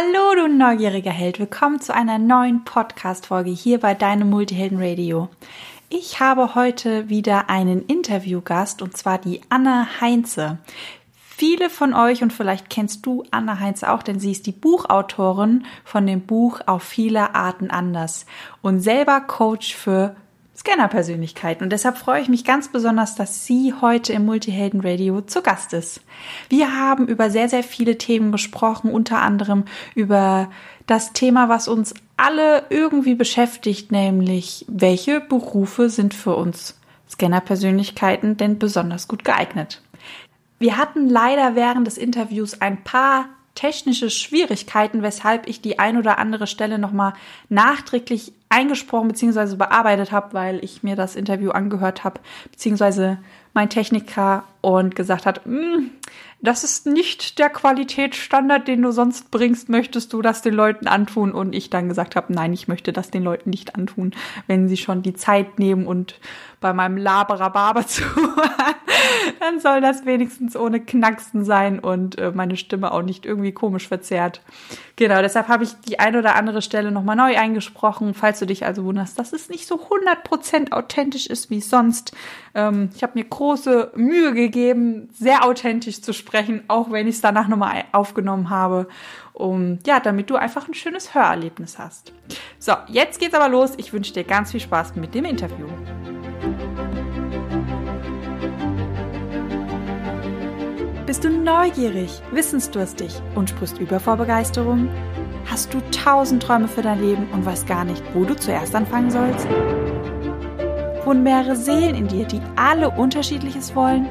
Hallo, du neugieriger Held. Willkommen zu einer neuen Podcast-Folge hier bei deinem Multihelden Radio. Ich habe heute wieder einen Interviewgast und zwar die Anne Heinze. Viele von euch und vielleicht kennst du Anne Heinze auch, denn sie ist die Buchautorin von dem Buch Auf viele Arten anders und selber Coach für Scanner-Persönlichkeiten. Und deshalb freue ich mich ganz besonders, dass sie heute im Multihelden Radio zu Gast ist. Wir haben über sehr, sehr viele Themen gesprochen, unter anderem über das Thema, was uns alle irgendwie beschäftigt, nämlich welche Berufe sind für uns Scanner-Persönlichkeiten denn besonders gut geeignet. Wir hatten leider während des Interviews ein paar technische Schwierigkeiten, weshalb ich die ein oder andere Stelle nochmal nachträglich eingesprochen bzw. bearbeitet habe, weil ich mir das Interview angehört habe, beziehungsweise mein Techniker und gesagt hat, mm, das ist nicht der Qualitätsstandard, den du sonst bringst, möchtest du das den Leuten antun? Und ich dann gesagt habe, nein, ich möchte das den Leuten nicht antun, wenn sie schon die Zeit nehmen und bei meinem Laberababer zu dann soll das wenigstens ohne Knacksen sein und äh, meine Stimme auch nicht irgendwie komisch verzerrt. Genau, deshalb habe ich die ein oder andere Stelle nochmal neu eingesprochen, falls du dich also wunderst, dass es nicht so 100% authentisch ist wie sonst. Ähm, ich habe mir große Mühe gegeben, sehr authentisch zu sprechen, auch wenn ich es danach nochmal aufgenommen habe um ja, damit du einfach ein schönes Hörerlebnis hast. So, jetzt geht's aber los. Ich wünsche dir ganz viel Spaß mit dem Interview. Bist du neugierig, wissensdurstig und sprichst über vor Begeisterung? Hast du tausend Träume für dein Leben und weißt gar nicht, wo du zuerst anfangen sollst? Wohnen mehrere Seelen in dir, die alle unterschiedliches wollen?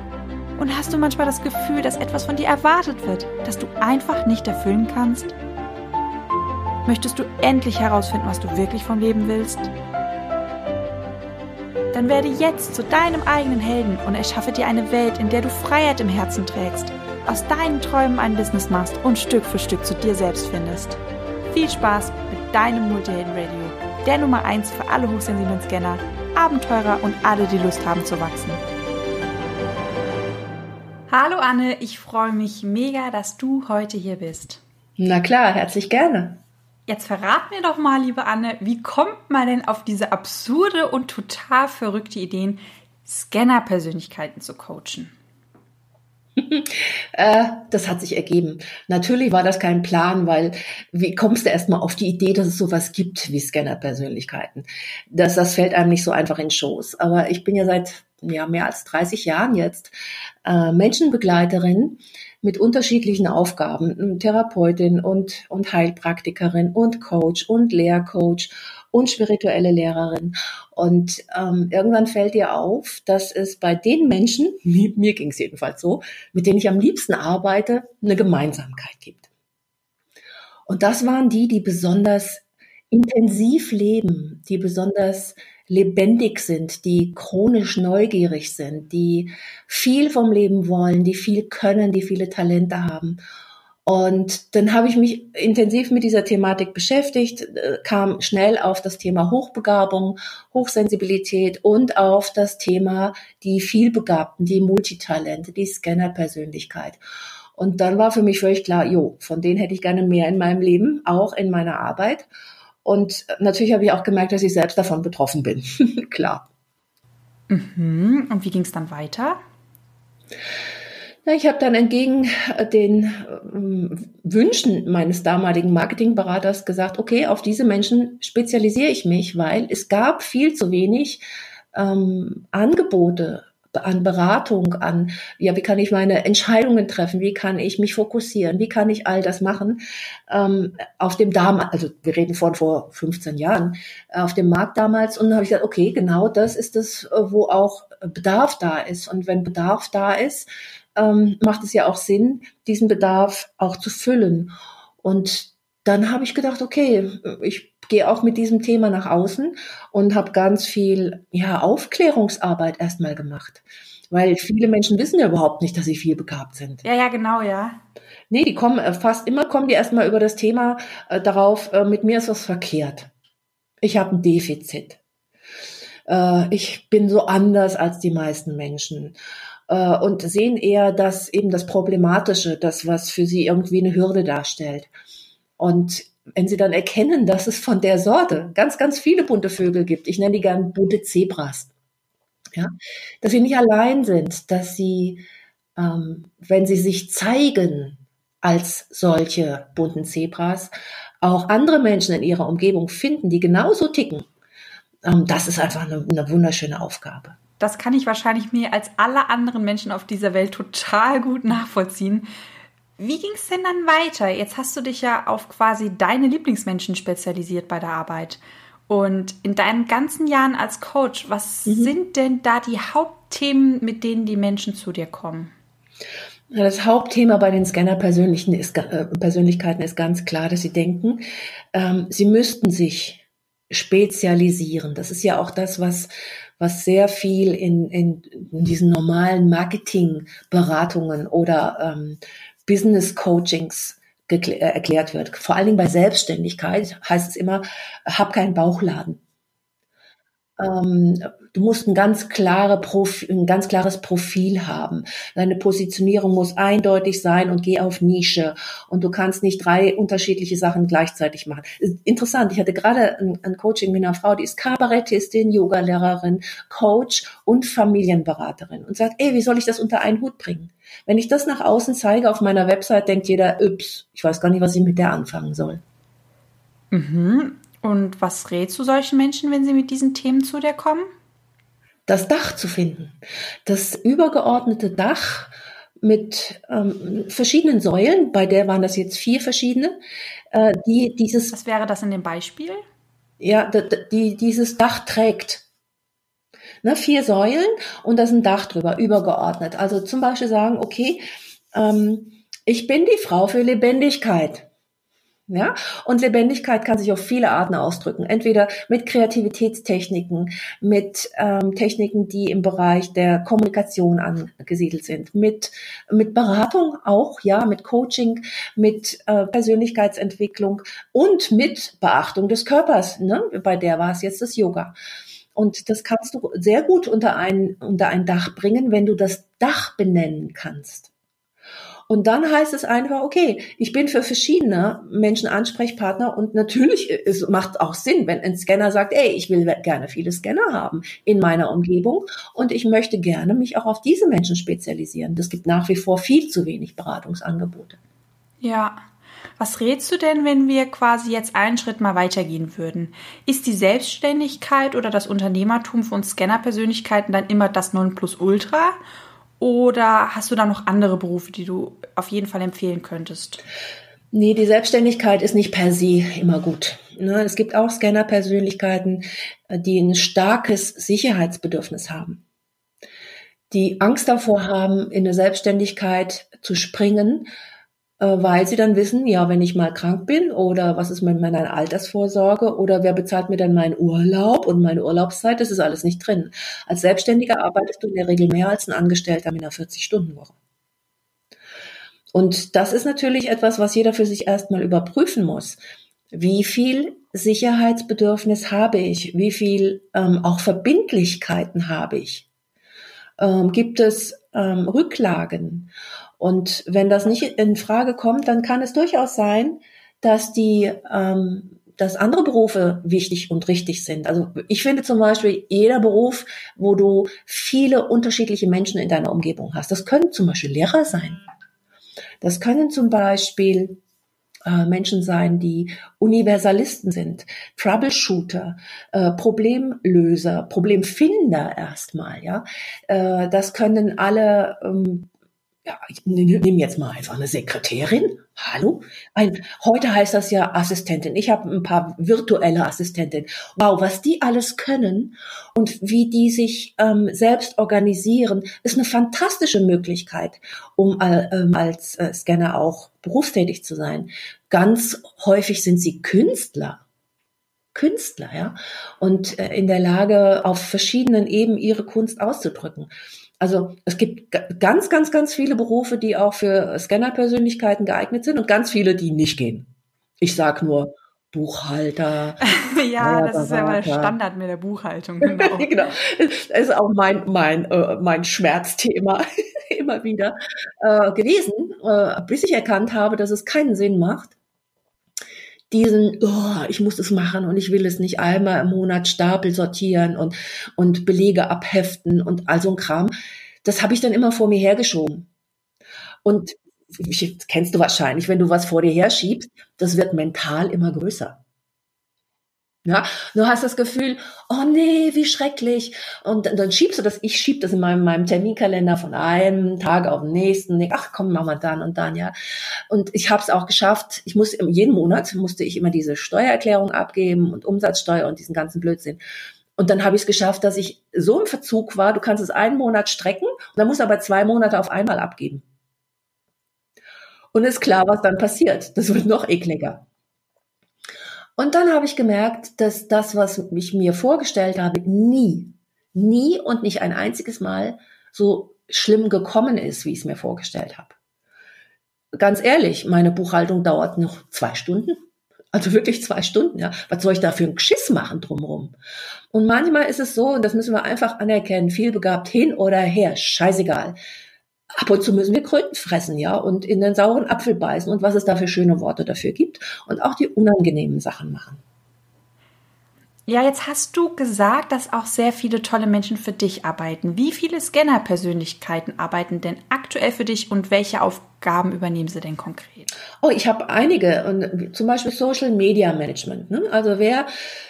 Und hast du manchmal das Gefühl, dass etwas von dir erwartet wird, das du einfach nicht erfüllen kannst? Möchtest du endlich herausfinden, was du wirklich vom Leben willst? dann werde jetzt zu deinem eigenen Helden und erschaffe dir eine Welt, in der du Freiheit im Herzen trägst, aus deinen Träumen ein Business machst und Stück für Stück zu dir selbst findest. Viel Spaß mit deinem Multihelden Radio, der Nummer 1 für alle hochsensiblen Scanner, Abenteurer und alle, die Lust haben zu wachsen. Hallo Anne, ich freue mich mega, dass du heute hier bist. Na klar, herzlich gerne. Jetzt verrat mir doch mal, liebe Anne, wie kommt man denn auf diese absurde und total verrückte Ideen, Scanner-Persönlichkeiten zu coachen? Äh, das hat sich ergeben. Natürlich war das kein Plan, weil wie kommst du erstmal auf die Idee, dass es sowas gibt wie Scanner-Persönlichkeiten? Das, das fällt einem nicht so einfach in Schoß. Aber ich bin ja seit ja, mehr als 30 Jahren jetzt äh, Menschenbegleiterin mit unterschiedlichen Aufgaben, Therapeutin und, und Heilpraktikerin und Coach und Lehrcoach und spirituelle Lehrerin. Und ähm, irgendwann fällt dir auf, dass es bei den Menschen, mir, mir ging es jedenfalls so, mit denen ich am liebsten arbeite, eine Gemeinsamkeit gibt. Und das waren die, die besonders intensiv leben, die besonders lebendig sind, die chronisch neugierig sind, die viel vom Leben wollen, die viel können, die viele Talente haben. Und dann habe ich mich intensiv mit dieser Thematik beschäftigt, äh, kam schnell auf das Thema Hochbegabung, Hochsensibilität und auf das Thema die Vielbegabten, die Multitalente, die Scanner-Persönlichkeit. Und dann war für mich völlig klar, jo, von denen hätte ich gerne mehr in meinem Leben, auch in meiner Arbeit. Und natürlich habe ich auch gemerkt, dass ich selbst davon betroffen bin. Klar. Mhm. Und wie ging es dann weiter? Ich habe dann entgegen den ähm, Wünschen meines damaligen Marketingberaters gesagt, okay, auf diese Menschen spezialisiere ich mich, weil es gab viel zu wenig ähm, Angebote an Beratung, an, ja, wie kann ich meine Entscheidungen treffen, wie kann ich mich fokussieren, wie kann ich all das machen, ähm, auf dem damals, also wir reden von vor 15 Jahren, äh, auf dem Markt damals. Und dann habe ich gesagt, okay, genau das ist das, äh, wo auch Bedarf da ist. Und wenn Bedarf da ist, ähm, macht es ja auch Sinn, diesen Bedarf auch zu füllen. Und dann habe ich gedacht, okay, ich gehe auch mit diesem Thema nach außen und habe ganz viel ja, Aufklärungsarbeit erstmal gemacht. Weil viele Menschen wissen ja überhaupt nicht, dass sie viel begabt sind. Ja, ja, genau, ja. Nee, die kommen äh, fast immer kommen die erstmal über das Thema äh, darauf, äh, mit mir ist was verkehrt. Ich habe ein Defizit. Äh, ich bin so anders als die meisten Menschen. Äh, und sehen eher das eben das Problematische, das, was für sie irgendwie eine Hürde darstellt. Und wenn sie dann erkennen, dass es von der Sorte ganz, ganz viele bunte Vögel gibt, ich nenne die gern bunte Zebras, ja, dass sie nicht allein sind, dass sie, ähm, wenn sie sich zeigen als solche bunten Zebras, auch andere Menschen in ihrer Umgebung finden, die genauso ticken. Ähm, das ist einfach eine, eine wunderschöne Aufgabe. Das kann ich wahrscheinlich mir als alle anderen Menschen auf dieser Welt total gut nachvollziehen. Wie ging es denn dann weiter? Jetzt hast du dich ja auf quasi deine Lieblingsmenschen spezialisiert bei der Arbeit. Und in deinen ganzen Jahren als Coach, was mhm. sind denn da die Hauptthemen, mit denen die Menschen zu dir kommen? Das Hauptthema bei den Scanner-Persönlichkeiten ist, ist ganz klar, dass sie denken, ähm, sie müssten sich spezialisieren. Das ist ja auch das, was, was sehr viel in, in, in diesen normalen Marketingberatungen oder ähm, Business Coachings äh, erklärt wird. Vor allen Dingen bei Selbstständigkeit heißt es immer, hab keinen Bauchladen. Ähm, du musst ein ganz, klare Profil, ein ganz klares Profil haben. Deine Positionierung muss eindeutig sein und geh auf Nische. Und du kannst nicht drei unterschiedliche Sachen gleichzeitig machen. Interessant, ich hatte gerade ein, ein Coaching mit einer Frau, die ist Kabarettistin, Yogalehrerin, Coach und Familienberaterin und sagt, ey, wie soll ich das unter einen Hut bringen? Wenn ich das nach außen zeige auf meiner Website, denkt jeder, ups, ich weiß gar nicht, was ich mit der anfangen soll. Mhm. Und was rätst du solchen Menschen, wenn sie mit diesen Themen zu dir kommen? Das Dach zu finden. Das übergeordnete Dach mit ähm, verschiedenen Säulen, bei der waren das jetzt vier verschiedene, äh, die dieses. Was wäre das in dem Beispiel? Ja, die, die dieses Dach trägt. Ne, vier Säulen und da ist ein Dach drüber, übergeordnet. Also zum Beispiel sagen, okay, ähm, ich bin die Frau für Lebendigkeit. Ja, und Lebendigkeit kann sich auf viele Arten ausdrücken. Entweder mit Kreativitätstechniken, mit ähm, Techniken, die im Bereich der Kommunikation angesiedelt sind, mit mit Beratung auch, ja, mit Coaching, mit äh, Persönlichkeitsentwicklung und mit Beachtung des Körpers. Ne? Bei der war es jetzt das Yoga. Und das kannst du sehr gut unter ein unter ein Dach bringen, wenn du das Dach benennen kannst. Und dann heißt es einfach, okay, ich bin für verschiedene Menschen Ansprechpartner und natürlich, es macht auch Sinn, wenn ein Scanner sagt, ey, ich will gerne viele Scanner haben in meiner Umgebung und ich möchte gerne mich auch auf diese Menschen spezialisieren. Das gibt nach wie vor viel zu wenig Beratungsangebote. Ja. Was rätst du denn, wenn wir quasi jetzt einen Schritt mal weitergehen würden? Ist die Selbstständigkeit oder das Unternehmertum uns Scanner-Persönlichkeiten dann immer das Nonplusultra? Oder hast du da noch andere Berufe, die du auf jeden Fall empfehlen könntest? Nee, die Selbstständigkeit ist nicht per se immer gut. Ne? Es gibt auch Scanner-Persönlichkeiten, die ein starkes Sicherheitsbedürfnis haben, die Angst davor haben, in eine Selbstständigkeit zu springen, äh, weil sie dann wissen, ja, wenn ich mal krank bin oder was ist mit meiner Altersvorsorge oder wer bezahlt mir dann meinen Urlaub und meine Urlaubszeit, das ist alles nicht drin. Als Selbstständiger arbeitest du in der Regel mehr als ein Angestellter mit einer 40-Stunden-Woche. Und das ist natürlich etwas, was jeder für sich erstmal überprüfen muss. Wie viel Sicherheitsbedürfnis habe ich? Wie viel ähm, auch Verbindlichkeiten habe ich? Ähm, gibt es ähm, Rücklagen? Und wenn das nicht in Frage kommt, dann kann es durchaus sein, dass die ähm, dass andere Berufe wichtig und richtig sind. Also ich finde zum Beispiel jeder Beruf, wo du viele unterschiedliche Menschen in deiner Umgebung hast. Das können zum Beispiel Lehrer sein. Das können zum Beispiel äh, Menschen sein, die Universalisten sind, Troubleshooter, äh, Problemlöser, Problemfinder erstmal. Ja, äh, das können alle ähm, ja, ich nehme jetzt mal einfach eine Sekretärin. Hallo? Ein, heute heißt das ja Assistentin. Ich habe ein paar virtuelle Assistentinnen. Wow, was die alles können und wie die sich ähm, selbst organisieren, ist eine fantastische Möglichkeit, um äh, als äh, Scanner auch berufstätig zu sein. Ganz häufig sind sie Künstler. Künstler, ja, und äh, in der Lage, auf verschiedenen Ebenen ihre Kunst auszudrücken. Also es gibt ganz, ganz, ganz viele Berufe, die auch für Scanner-Persönlichkeiten geeignet sind und ganz viele, die nicht gehen. Ich sag nur Buchhalter. ja, das ist ja mal Standard mit der Buchhaltung. Genau. genau. Das ist auch mein, mein, äh, mein Schmerzthema immer wieder äh, gewesen, äh, bis ich erkannt habe, dass es keinen Sinn macht, diesen, oh, ich muss es machen und ich will es nicht einmal im Monat Stapel sortieren und, und Belege abheften und all so ein Kram, das habe ich dann immer vor mir hergeschoben. Und kennst du wahrscheinlich, wenn du was vor dir herschiebst, das wird mental immer größer. Ja, du hast das Gefühl, oh nee, wie schrecklich. Und dann schiebst du das, ich schieb das in meinem, meinem Terminkalender von einem Tag auf den nächsten. Ach komm, mach mal dann und dann, ja. Und ich habe es auch geschafft. Ich musste jeden Monat musste ich immer diese Steuererklärung abgeben und Umsatzsteuer und diesen ganzen Blödsinn. Und dann habe ich es geschafft, dass ich so im Verzug war, du kannst es einen Monat strecken und dann musst du aber zwei Monate auf einmal abgeben. Und ist klar, was dann passiert. Das wird noch ekliger. Und dann habe ich gemerkt, dass das, was ich mir vorgestellt habe, nie, nie und nicht ein einziges Mal so schlimm gekommen ist, wie ich es mir vorgestellt habe. Ganz ehrlich, meine Buchhaltung dauert noch zwei Stunden. Also wirklich zwei Stunden, ja. Was soll ich da für einen Geschiss machen drumherum? Und manchmal ist es so, und das müssen wir einfach anerkennen, viel begabt hin oder her, scheißegal ab und zu müssen wir Kröten fressen, ja, und in den sauren Apfel beißen und was es da für schöne Worte dafür gibt und auch die unangenehmen Sachen machen. Ja, jetzt hast du gesagt, dass auch sehr viele tolle Menschen für dich arbeiten. Wie viele Scanner-Persönlichkeiten arbeiten denn aktuell für dich und welche Aufgaben übernehmen sie denn konkret? Oh, ich habe einige, und zum Beispiel Social Media Management. Ne? Also wer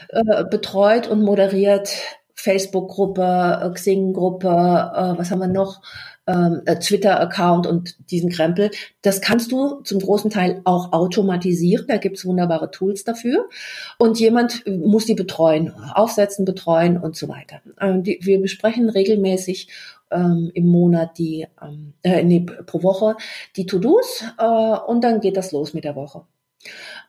äh, betreut und moderiert Facebook-Gruppe, Xing-Gruppe, äh, was haben wir noch? Ähm, äh, Twitter-Account und diesen Krempel. Das kannst du zum großen Teil auch automatisieren. Da gibt's wunderbare Tools dafür. Und jemand muss die betreuen, aufsetzen, betreuen und so weiter. Ähm, die, wir besprechen regelmäßig ähm, im Monat die, ähm, äh, nee, pro Woche die To-Dos äh, und dann geht das los mit der Woche.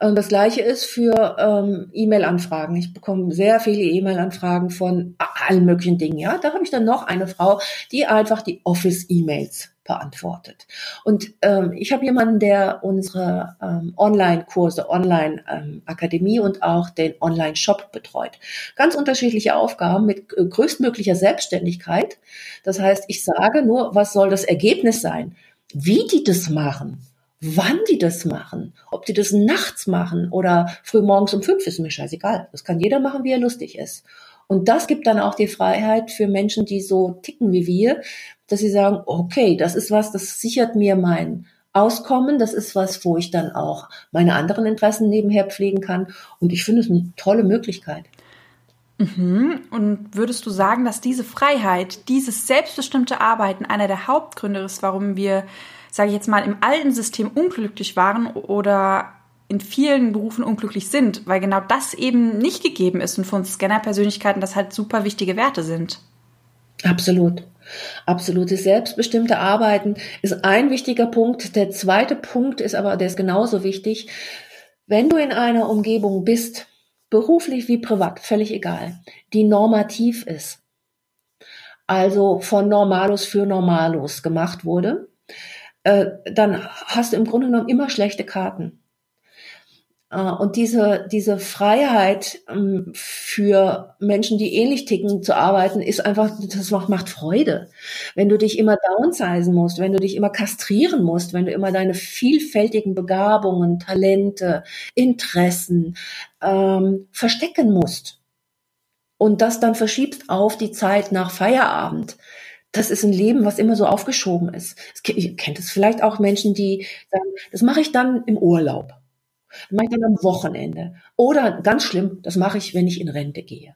Und das gleiche ist für ähm, E-Mail-Anfragen. Ich bekomme sehr viele E-Mail-Anfragen von allen möglichen Dingen. Ja, da habe ich dann noch eine Frau, die einfach die Office-E-Mails beantwortet. Und ähm, ich habe jemanden, der unsere ähm, Online-Kurse, Online-Akademie ähm, und auch den Online-Shop betreut. Ganz unterschiedliche Aufgaben mit äh, größtmöglicher Selbstständigkeit. Das heißt, ich sage nur, was soll das Ergebnis sein? Wie die das machen, Wann die das machen, ob die das nachts machen oder früh morgens um fünf, ist mir scheißegal. Das kann jeder machen, wie er lustig ist. Und das gibt dann auch die Freiheit für Menschen, die so ticken wie wir, dass sie sagen, okay, das ist was, das sichert mir mein Auskommen, das ist was, wo ich dann auch meine anderen Interessen nebenher pflegen kann. Und ich finde es eine tolle Möglichkeit. Mhm. Und würdest du sagen, dass diese Freiheit, dieses selbstbestimmte Arbeiten einer der Hauptgründe ist, warum wir sage ich jetzt mal, im alten System unglücklich waren oder in vielen Berufen unglücklich sind, weil genau das eben nicht gegeben ist und uns Scanner-Persönlichkeiten das halt super wichtige Werte sind. Absolut. Absolutes selbstbestimmte Arbeiten ist ein wichtiger Punkt. Der zweite Punkt ist aber, der ist genauso wichtig. Wenn du in einer Umgebung bist, beruflich wie privat, völlig egal, die normativ ist, also von Normalos für Normalos gemacht wurde, äh, dann hast du im Grunde genommen immer schlechte Karten. Äh, und diese, diese Freiheit ähm, für Menschen, die ähnlich ticken, zu arbeiten, ist einfach, das macht, Freude. Wenn du dich immer downsizen musst, wenn du dich immer kastrieren musst, wenn du immer deine vielfältigen Begabungen, Talente, Interessen ähm, verstecken musst und das dann verschiebst auf die Zeit nach Feierabend, das ist ein Leben, was immer so aufgeschoben ist. Ihr kennt es vielleicht auch Menschen, die sagen, das mache ich dann im Urlaub. Das mache ich dann am Wochenende. Oder ganz schlimm, das mache ich, wenn ich in Rente gehe.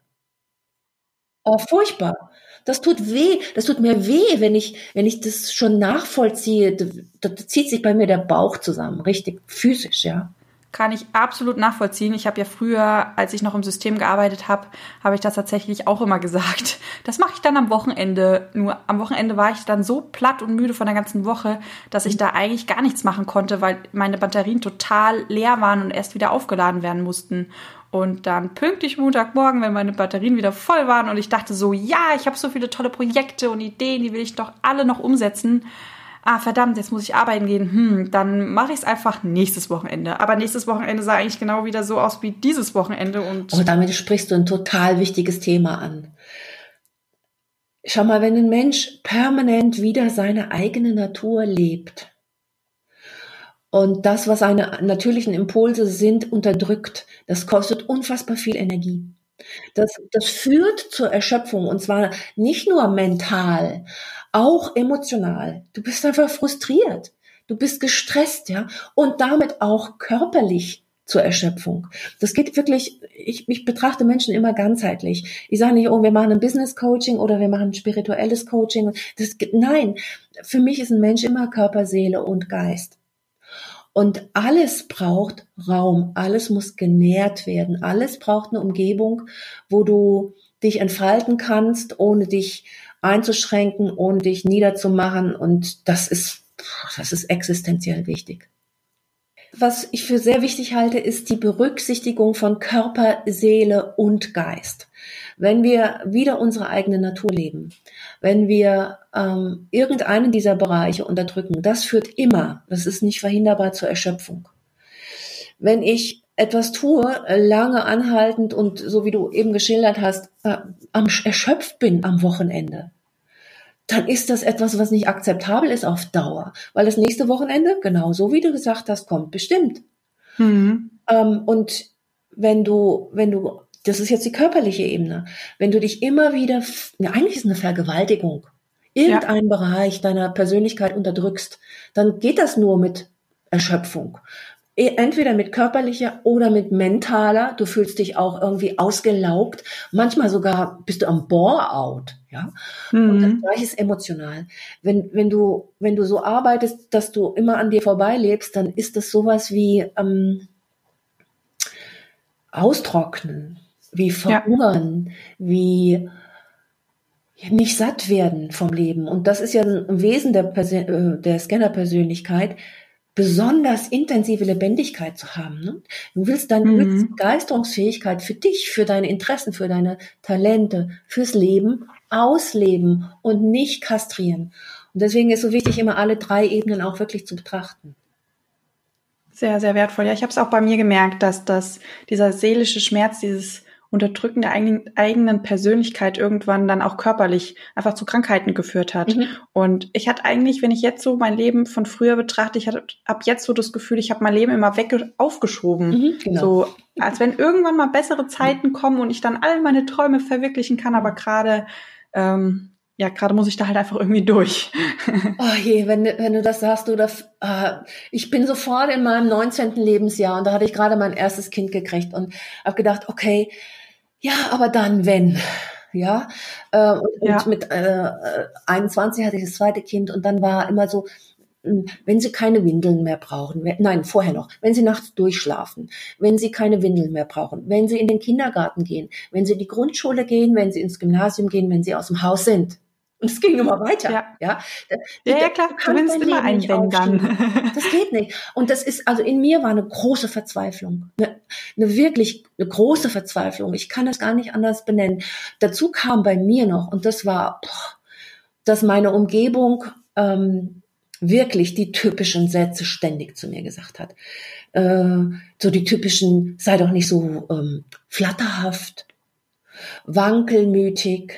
Oh, furchtbar. Das tut weh. Das tut mir weh, wenn ich, wenn ich das schon nachvollziehe. Da, da zieht sich bei mir der Bauch zusammen. Richtig physisch, ja kann ich absolut nachvollziehen. Ich habe ja früher, als ich noch im System gearbeitet habe, habe ich das tatsächlich auch immer gesagt. Das mache ich dann am Wochenende. Nur am Wochenende war ich dann so platt und müde von der ganzen Woche, dass ich da eigentlich gar nichts machen konnte, weil meine Batterien total leer waren und erst wieder aufgeladen werden mussten. Und dann pünktlich Montagmorgen, wenn meine Batterien wieder voll waren und ich dachte so, ja, ich habe so viele tolle Projekte und Ideen, die will ich doch alle noch umsetzen ah verdammt, jetzt muss ich arbeiten gehen, hm, dann mache ich es einfach nächstes Wochenende. Aber nächstes Wochenende sah eigentlich genau wieder so aus wie dieses Wochenende. Und, und damit sprichst du ein total wichtiges Thema an. Schau mal, wenn ein Mensch permanent wieder seine eigene Natur lebt Und das, was seine natürlichen Impulse sind, unterdrückt. Das kostet unfassbar viel Energie. Das, das führt zur Erschöpfung und zwar nicht nur mental, auch emotional. Du bist einfach frustriert. Du bist gestresst, ja, und damit auch körperlich zur Erschöpfung. Das geht wirklich, ich, ich betrachte Menschen immer ganzheitlich. Ich sage nicht, oh, wir machen ein Business Coaching oder wir machen ein spirituelles Coaching. Das, nein, für mich ist ein Mensch immer Körper, Seele und Geist. Und alles braucht Raum, alles muss genährt werden, alles braucht eine Umgebung, wo du dich entfalten kannst, ohne dich einzuschränken, ohne dich niederzumachen. Und das ist, das ist existenziell wichtig. Was ich für sehr wichtig halte, ist die Berücksichtigung von Körper, Seele und Geist. Wenn wir wieder unsere eigene Natur leben, wenn wir ähm, irgendeinen dieser Bereiche unterdrücken, das führt immer, das ist nicht verhinderbar zur Erschöpfung. Wenn ich etwas tue, lange anhaltend und so wie du eben geschildert hast, äh, am erschöpft bin am Wochenende, dann ist das etwas, was nicht akzeptabel ist auf Dauer. Weil das nächste Wochenende, genau so wie du gesagt hast, kommt bestimmt. Mhm. Ähm, und wenn du, wenn du, das ist jetzt die körperliche Ebene, wenn du dich immer wieder, ja, eigentlich ist es eine Vergewaltigung, irgendeinen ja. Bereich deiner Persönlichkeit unterdrückst, dann geht das nur mit Erschöpfung. E, entweder mit körperlicher oder mit mentaler. Du fühlst dich auch irgendwie ausgelaugt. Manchmal sogar bist du am Bore-out. Ja. Mhm. Und das gleiche ist emotional. Wenn, wenn du, wenn du so arbeitest, dass du immer an dir vorbeilebst, dann ist das sowas wie, ähm, austrocknen, wie verhungern, ja. wie nicht satt werden vom Leben. Und das ist ja ein Wesen der, äh, der Scanner-Persönlichkeit, besonders intensive Lebendigkeit zu haben. Ne? Du willst deine mhm. Begeisterungsfähigkeit für dich, für deine Interessen, für deine Talente, fürs Leben ausleben und nicht kastrieren. Und deswegen ist so wichtig, immer alle drei Ebenen auch wirklich zu betrachten. Sehr, sehr wertvoll. Ja, ich habe es auch bei mir gemerkt, dass das dieser seelische Schmerz, dieses Unterdrücken der eigenen, eigenen Persönlichkeit irgendwann dann auch körperlich einfach zu Krankheiten geführt hat. Mhm. Und ich hatte eigentlich, wenn ich jetzt so mein Leben von früher betrachte, ich hatte ab jetzt so das Gefühl, ich habe mein Leben immer weg aufgeschoben. Mhm, genau. So, als wenn irgendwann mal bessere Zeiten kommen und ich dann all meine Träume verwirklichen kann, aber gerade ähm, ja, gerade muss ich da halt einfach irgendwie durch. oh je, wenn, wenn du das sagst, du, das, äh, ich bin sofort in meinem 19. Lebensjahr und da hatte ich gerade mein erstes Kind gekriegt und habe gedacht, okay, ja, aber dann wenn. Ja, äh, und, ja. und mit äh, 21 hatte ich das zweite Kind und dann war immer so, hm, wenn Sie keine Windeln mehr brauchen, wenn, nein, vorher noch, wenn Sie nachts durchschlafen, wenn Sie keine Windeln mehr brauchen, wenn Sie in den Kindergarten gehen, wenn Sie in die Grundschule gehen, wenn Sie ins Gymnasium gehen, wenn Sie aus dem Haus sind. Und es ging immer weiter. Ja, ja, ja, ja klar. Du kannst immer ein Wenn dann. Das geht nicht. Und das ist, also in mir war eine große Verzweiflung. Eine, eine wirklich eine große Verzweiflung. Ich kann das gar nicht anders benennen. Dazu kam bei mir noch, und das war, dass meine Umgebung ähm, wirklich die typischen Sätze ständig zu mir gesagt hat. Äh, so die typischen, sei doch nicht so ähm, flatterhaft, wankelmütig,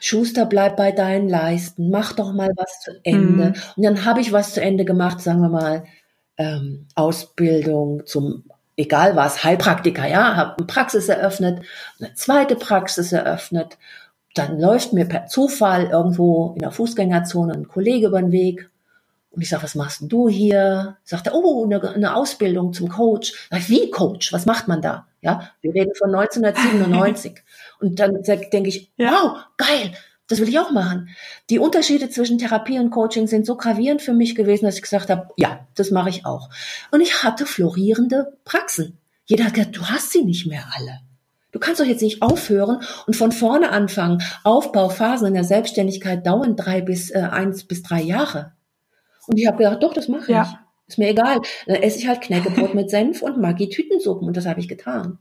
Schuster, bleib bei deinen Leisten, mach doch mal was zu Ende. Mhm. Und dann habe ich was zu Ende gemacht, sagen wir mal, ähm, Ausbildung zum, egal was, Heilpraktiker, ja, habe eine Praxis eröffnet, eine zweite Praxis eröffnet. Dann läuft mir per Zufall irgendwo in der Fußgängerzone ein Kollege über den Weg. Und ich sage, was machst du hier? Sagt er, oh, eine, eine Ausbildung zum Coach. Sag ich, wie Coach? Was macht man da? Ja, wir reden von 1997. Und dann denke ich, ja. wow, geil, das will ich auch machen. Die Unterschiede zwischen Therapie und Coaching sind so gravierend für mich gewesen, dass ich gesagt habe, ja, das mache ich auch. Und ich hatte florierende Praxen. Jeder hat gesagt, du hast sie nicht mehr alle. Du kannst doch jetzt nicht aufhören und von vorne anfangen. Aufbauphasen in der Selbstständigkeit dauern drei bis äh, eins bis drei Jahre. Und ich habe gedacht, doch, das mache ja. ich. Ist mir egal. Dann esse ich halt Knäckebrot mit Senf und Maggi-Tütensuppen und das habe ich getan.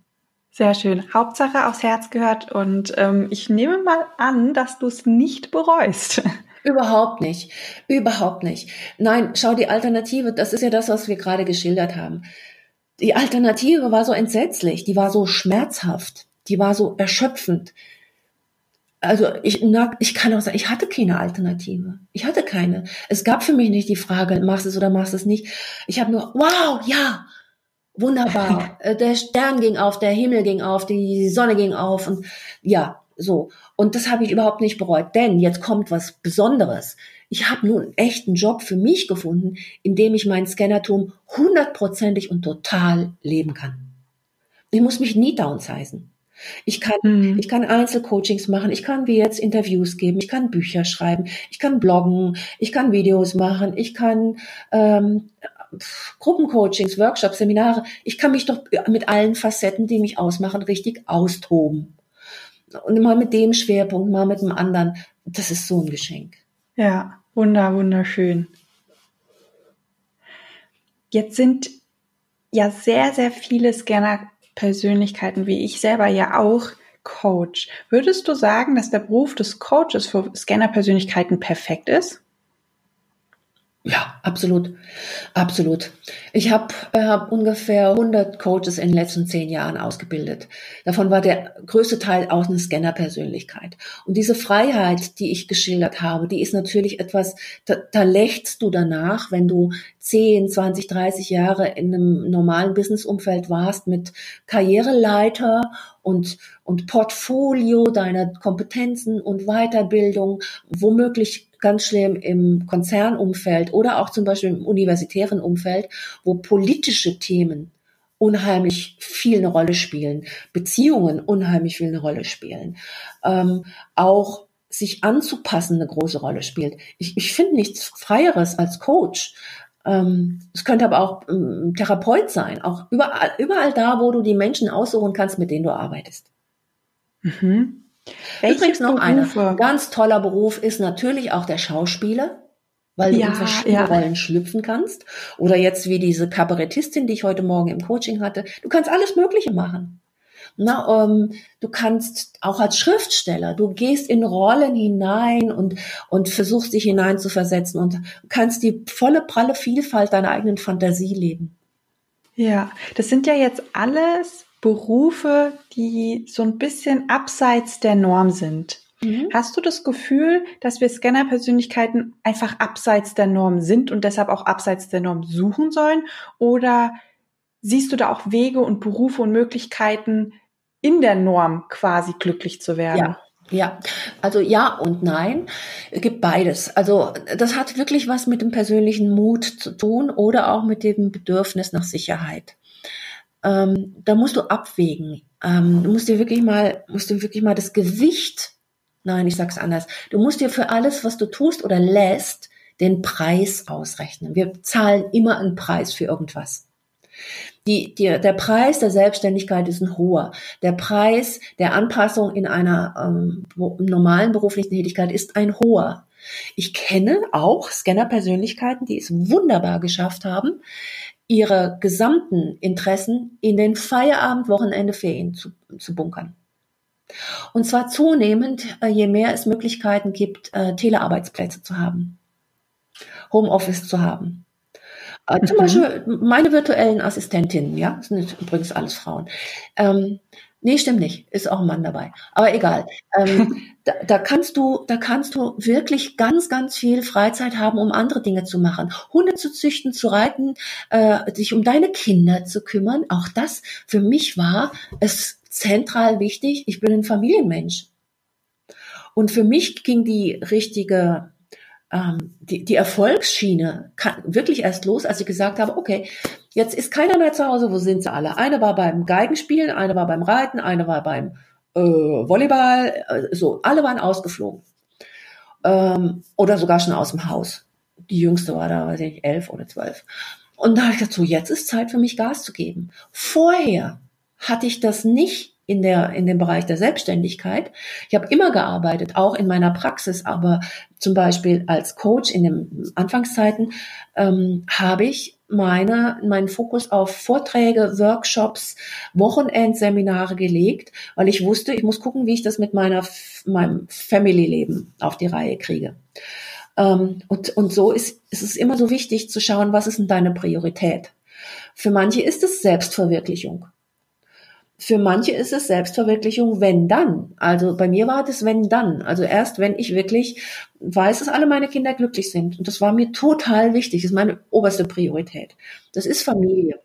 Sehr schön. Hauptsache aufs Herz gehört und ähm, ich nehme mal an, dass du es nicht bereust. Überhaupt nicht. Überhaupt nicht. Nein, schau die Alternative, das ist ja das, was wir gerade geschildert haben. Die Alternative war so entsetzlich, die war so schmerzhaft, die war so erschöpfend. Also ich, na, ich kann auch sagen, ich hatte keine Alternative. Ich hatte keine. Es gab für mich nicht die Frage, machst du es oder machst du es nicht. Ich habe nur, wow, ja, wunderbar. Äh, der Stern ging auf, der Himmel ging auf, die Sonne ging auf und ja, so. Und das habe ich überhaupt nicht bereut, denn jetzt kommt was Besonderes. Ich habe nun einen echten Job für mich gefunden, in dem ich mein Scannertum hundertprozentig und total leben kann. Ich muss mich nie downsizen. Ich kann, mhm. ich kann Einzelcoachings machen, ich kann wie jetzt Interviews geben, ich kann Bücher schreiben, ich kann bloggen, ich kann Videos machen, ich kann ähm, Gruppencoachings, Workshops, Seminare. Ich kann mich doch mit allen Facetten, die mich ausmachen, richtig austoben. Und mal mit dem Schwerpunkt, mal mit dem anderen. Das ist so ein Geschenk. Ja, wunder, wunderschön. Jetzt sind ja sehr, sehr viele Scanner Persönlichkeiten wie ich selber ja auch Coach. Würdest du sagen, dass der Beruf des Coaches für Scanner-Persönlichkeiten perfekt ist? Ja, absolut, absolut. Ich habe äh, hab ungefähr 100 Coaches in den letzten zehn Jahren ausgebildet. Davon war der größte Teil auch eine Scanner-Persönlichkeit. Und diese Freiheit, die ich geschildert habe, die ist natürlich etwas, da, da lächst du danach, wenn du 10, 20, 30 Jahre in einem normalen Businessumfeld warst mit Karriereleiter und, und Portfolio deiner Kompetenzen und Weiterbildung, womöglich ganz schlimm im Konzernumfeld oder auch zum Beispiel im universitären Umfeld, wo politische Themen unheimlich viel eine Rolle spielen, Beziehungen unheimlich viel eine Rolle spielen, ähm, auch sich anzupassen eine große Rolle spielt. Ich, ich finde nichts Freieres als Coach. Ähm, es könnte aber auch ähm, Therapeut sein, auch überall, überall da, wo du die Menschen aussuchen kannst, mit denen du arbeitest. Mhm. Übrigens noch einer ganz toller Beruf ist natürlich auch der Schauspieler, weil du ja, in verschiedene ja. Rollen schlüpfen kannst. Oder jetzt wie diese Kabarettistin, die ich heute Morgen im Coaching hatte. Du kannst alles Mögliche machen. Na, ähm, du kannst auch als Schriftsteller, du gehst in Rollen hinein und, und versuchst dich hineinzuversetzen und kannst die volle pralle Vielfalt deiner eigenen Fantasie leben. Ja, das sind ja jetzt alles Berufe, die so ein bisschen abseits der Norm sind. Mhm. Hast du das Gefühl, dass wir Scanner-Persönlichkeiten einfach abseits der Norm sind und deshalb auch abseits der Norm suchen sollen? Oder siehst du da auch Wege und Berufe und Möglichkeiten, in der Norm quasi glücklich zu werden? Ja. Ja, also ja und nein. Es gibt beides. Also das hat wirklich was mit dem persönlichen Mut zu tun oder auch mit dem Bedürfnis nach Sicherheit ähm, da musst du abwägen. Ähm, du musst dir wirklich mal, musst du wirklich mal das Gewicht, nein, ich sag's anders, du musst dir für alles, was du tust oder lässt, den Preis ausrechnen. Wir zahlen immer einen Preis für irgendwas. Die, die, der Preis der Selbstständigkeit ist ein hoher. Der Preis der Anpassung in einer ähm, normalen beruflichen Tätigkeit ist ein hoher. Ich kenne auch Scanner-Persönlichkeiten, die es wunderbar geschafft haben, ihre gesamten Interessen in den Feierabend, Wochenende, Ferien zu, zu bunkern. Und zwar zunehmend, äh, je mehr es Möglichkeiten gibt, äh, Telearbeitsplätze zu haben, Homeoffice zu haben. Äh, zum mhm. Beispiel meine virtuellen Assistentinnen, ja, das sind übrigens alles Frauen. Ähm, Nee, stimmt nicht. Ist auch ein Mann dabei. Aber egal. Ähm, da, da kannst du, da kannst du wirklich ganz, ganz viel Freizeit haben, um andere Dinge zu machen. Hunde zu züchten, zu reiten, äh, sich um deine Kinder zu kümmern. Auch das für mich war es zentral wichtig. Ich bin ein Familienmensch. Und für mich ging die richtige ähm, die, die Erfolgsschiene kann wirklich erst los, als ich gesagt habe, okay, jetzt ist keiner mehr zu Hause, wo sind sie alle? Eine war beim Geigenspielen, eine war beim Reiten, eine war beim äh, Volleyball, äh, so, alle waren ausgeflogen. Ähm, oder sogar schon aus dem Haus. Die jüngste war da, weiß ich nicht, elf oder zwölf. Und da habe ich gesagt, so, jetzt ist Zeit für mich Gas zu geben. Vorher hatte ich das nicht in der in dem Bereich der Selbstständigkeit. Ich habe immer gearbeitet, auch in meiner Praxis, aber zum Beispiel als Coach in den Anfangszeiten ähm, habe ich meine meinen Fokus auf Vorträge, Workshops, Wochenendseminare gelegt, weil ich wusste, ich muss gucken, wie ich das mit meiner meinem Family-Leben auf die Reihe kriege. Ähm, und und so ist, ist es immer so wichtig zu schauen, was ist denn deine Priorität. Für manche ist es Selbstverwirklichung Für manche ist es Selbstverwirklichung, wenn dann. Also bei mir war das wenn dann. Also erst wenn ich wirklich weiß, dass alle meine Kinder glücklich sind. Und das war mir total wichtig. Das ist meine oberste Priorität. Das ist Familie.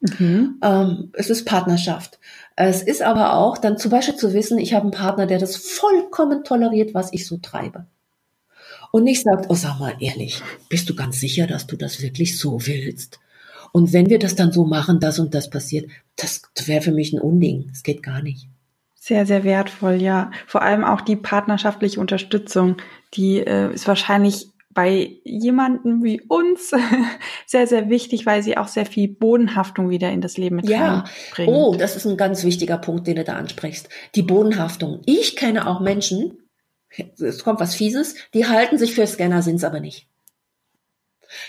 Mhm. Ähm, es ist Partnerschaft. Es ist aber auch dann zum Beispiel zu wissen, ich habe einen Partner, der das vollkommen toleriert, was ich so treibe. Und nicht sagt, oh sag mal ehrlich, bist du ganz sicher, dass du das wirklich so willst? Und wenn wir das dann so machen, das und das passiert, das wäre für mich ein Unding. Das geht gar nicht. Sehr, sehr wertvoll, ja. Vor allem auch die partnerschaftliche Unterstützung, die äh, ist wahrscheinlich bei jemanden wie uns sehr, sehr wichtig, weil sie auch sehr viel Bodenhaftung wieder in das Leben mit ja. reinbringt. Oh, das ist ein ganz wichtiger Punkt, den du da ansprichst. Die Bodenhaftung. Ich kenne auch Menschen, es kommt was Fieses, die halten sich für Scanner, sind es aber nicht.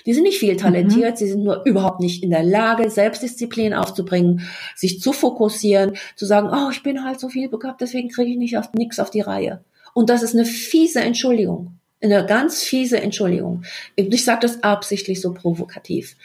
Die sind nicht viel talentiert, mhm. sie sind nur überhaupt nicht in der Lage, Selbstdisziplin aufzubringen, sich zu fokussieren, zu sagen, oh, ich bin halt so viel begabt, deswegen kriege ich nicht auf, nix auf die Reihe. Und das ist eine fiese Entschuldigung. Eine ganz fiese Entschuldigung. Ich sage das absichtlich so provokativ.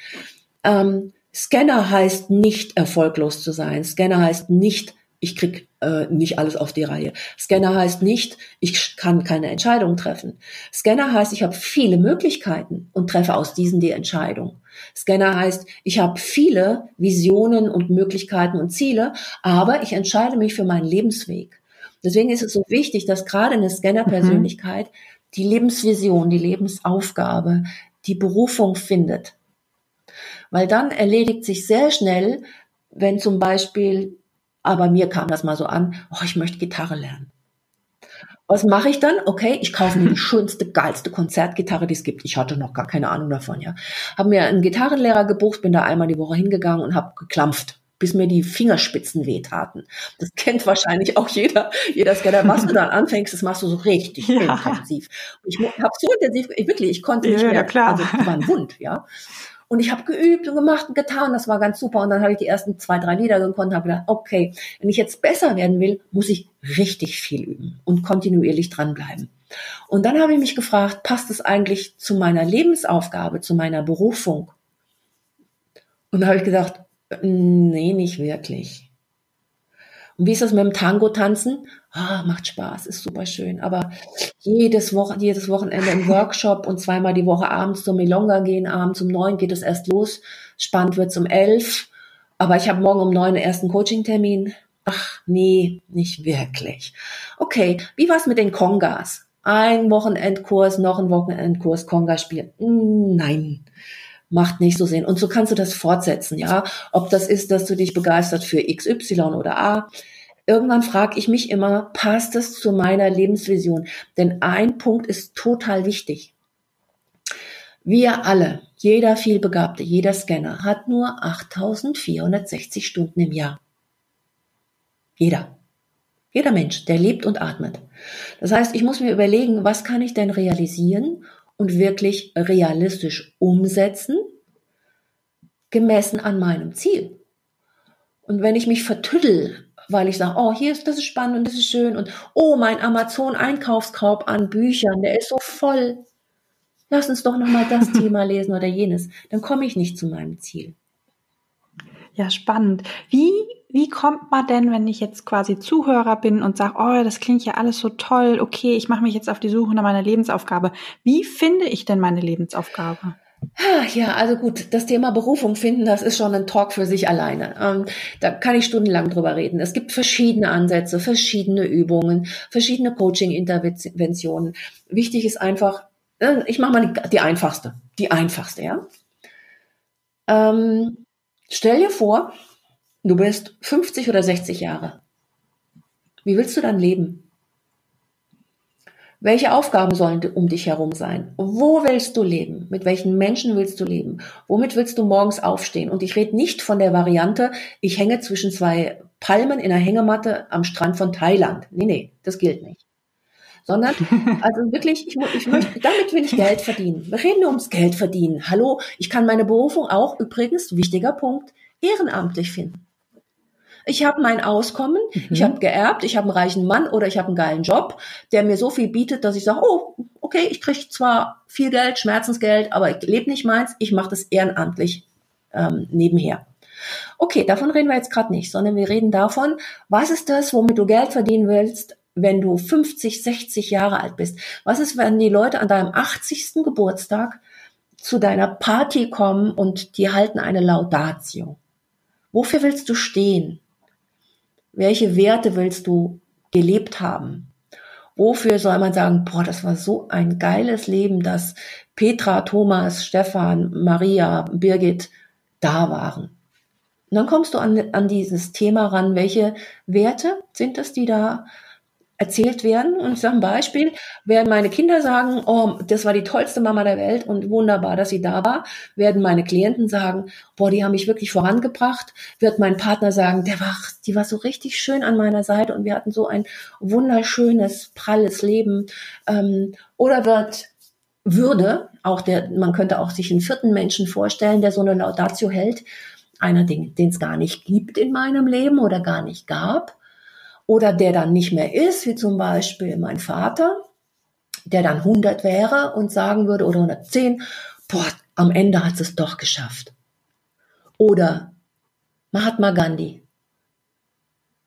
Ähm, Scanner heißt nicht erfolglos zu sein. Scanner heißt nicht ich krieg äh, nicht alles auf die Reihe. Scanner heißt nicht, ich kann keine Entscheidung treffen. Scanner heißt, ich habe viele Möglichkeiten und treffe aus diesen die Entscheidung. Scanner heißt, ich habe viele Visionen und Möglichkeiten und Ziele, aber ich entscheide mich für meinen Lebensweg. Deswegen ist es so wichtig, dass gerade eine Scanner-Persönlichkeit mhm. die Lebensvision, die Lebensaufgabe, die Berufung findet. Weil dann erledigt sich sehr schnell, wenn zum Beispiel aber mir kam das mal so an, oh, ich möchte Gitarre lernen. Was mache ich dann? Okay, ich kaufe mir die schönste, geilste Konzertgitarre, die es gibt. Ich hatte noch gar keine Ahnung davon, ja. Habe mir einen Gitarrenlehrer gebucht, bin da einmal die Woche hingegangen und habe geklampft, bis mir die Fingerspitzen wehtaten. Das kennt wahrscheinlich auch jeder, jeder Scanner. Was du dann anfängst, das machst du so richtig ja. intensiv. Ich habe so intensiv, wirklich, ich konnte nicht ja, mehr. Ja, klar. Also, die waren wund, ja. Und ich habe geübt und gemacht und getan, das war ganz super. Und dann habe ich die ersten zwei, drei Lieder gekonnt und habe gedacht, okay, wenn ich jetzt besser werden will, muss ich richtig viel üben und kontinuierlich dranbleiben. Und dann habe ich mich gefragt, passt es eigentlich zu meiner Lebensaufgabe, zu meiner Berufung? Und da habe ich gedacht, nee, nicht wirklich. Und wie ist das mit dem Tango tanzen? Ah, macht Spaß, ist super schön. Aber jedes, Woche, jedes Wochenende im Workshop und zweimal die Woche abends zum Milonga gehen, abends um neun geht es erst los. Spannend wird's um elf. Aber ich habe morgen um neun den ersten Coaching-Termin. Ach, nee, nicht wirklich. Okay, wie war's mit den Kongas? Ein Wochenendkurs, noch ein Wochenendkurs, Konga spielen. Hm, nein macht nicht so Sinn. Und so kannst du das fortsetzen, ja. Ob das ist, dass du dich begeistert für XY oder A. Irgendwann frage ich mich immer, passt es zu meiner Lebensvision? Denn ein Punkt ist total wichtig. Wir alle, jeder vielbegabte, jeder Scanner hat nur 8460 Stunden im Jahr. Jeder. Jeder Mensch, der lebt und atmet. Das heißt, ich muss mir überlegen, was kann ich denn realisieren und wirklich realistisch umsetzen, gemessen an meinem Ziel. Und wenn ich mich vertüddel, weil ich sage, oh, hier ist das ist spannend und das ist schön und oh, mein Amazon Einkaufskorb an Büchern, der ist so voll. Lass uns doch noch mal das Thema lesen oder jenes, dann komme ich nicht zu meinem Ziel. Ja, spannend. Wie wie kommt man denn, wenn ich jetzt quasi Zuhörer bin und sage, oh, das klingt ja alles so toll, okay, ich mache mich jetzt auf die Suche nach meiner Lebensaufgabe. Wie finde ich denn meine Lebensaufgabe? Ja, also gut, das Thema Berufung finden, das ist schon ein Talk für sich alleine. Ähm, da kann ich stundenlang drüber reden. Es gibt verschiedene Ansätze, verschiedene Übungen, verschiedene Coaching-Interventionen. Wichtig ist einfach, äh, ich mache mal die, die, einfachste, die einfachste, ja. Ähm, stell dir vor, Du bist 50 oder 60 Jahre. Wie willst du dann leben? Welche Aufgaben sollen um dich herum sein? Wo willst du leben? Mit welchen Menschen willst du leben? Womit willst du morgens aufstehen? Und ich rede nicht von der Variante, ich hänge zwischen zwei Palmen in einer Hängematte am Strand von Thailand. Nee, nee, das gilt nicht. Sondern, also wirklich, ich, ich möchte, damit will ich Geld verdienen. Wir reden nur ums Geld verdienen. Hallo, ich kann meine Berufung auch, übrigens, wichtiger Punkt, ehrenamtlich finden. Ich habe mein Auskommen, mhm. ich habe geerbt, ich habe einen reichen Mann oder ich habe einen geilen Job, der mir so viel bietet, dass ich sage, oh, okay, ich kriege zwar viel Geld, Schmerzensgeld, aber ich lebe nicht meins, ich mache das ehrenamtlich ähm, nebenher. Okay, davon reden wir jetzt gerade nicht, sondern wir reden davon, was ist das, womit du Geld verdienen willst, wenn du 50, 60 Jahre alt bist? Was ist, wenn die Leute an deinem 80. Geburtstag zu deiner Party kommen und die halten eine Laudatio? Wofür willst du stehen? Welche Werte willst du gelebt haben? Wofür soll man sagen, boah, das war so ein geiles Leben, dass Petra, Thomas, Stefan, Maria, Birgit da waren. Und dann kommst du an, an dieses Thema ran, welche Werte sind es, die da erzählt werden. Und ich sage ein Beispiel, werden meine Kinder sagen, oh, das war die tollste Mama der Welt und wunderbar, dass sie da war, werden meine Klienten sagen, boah, die haben mich wirklich vorangebracht, wird mein Partner sagen, der war, die war so richtig schön an meiner Seite und wir hatten so ein wunderschönes, pralles Leben. Ähm, oder wird würde, auch der, man könnte auch sich einen vierten Menschen vorstellen, der so eine Laudatio hält, einer, den es gar nicht gibt in meinem Leben oder gar nicht gab oder der dann nicht mehr ist, wie zum Beispiel mein Vater, der dann 100 wäre und sagen würde, oder 110, boah, am Ende hat es doch geschafft. Oder Mahatma Gandhi.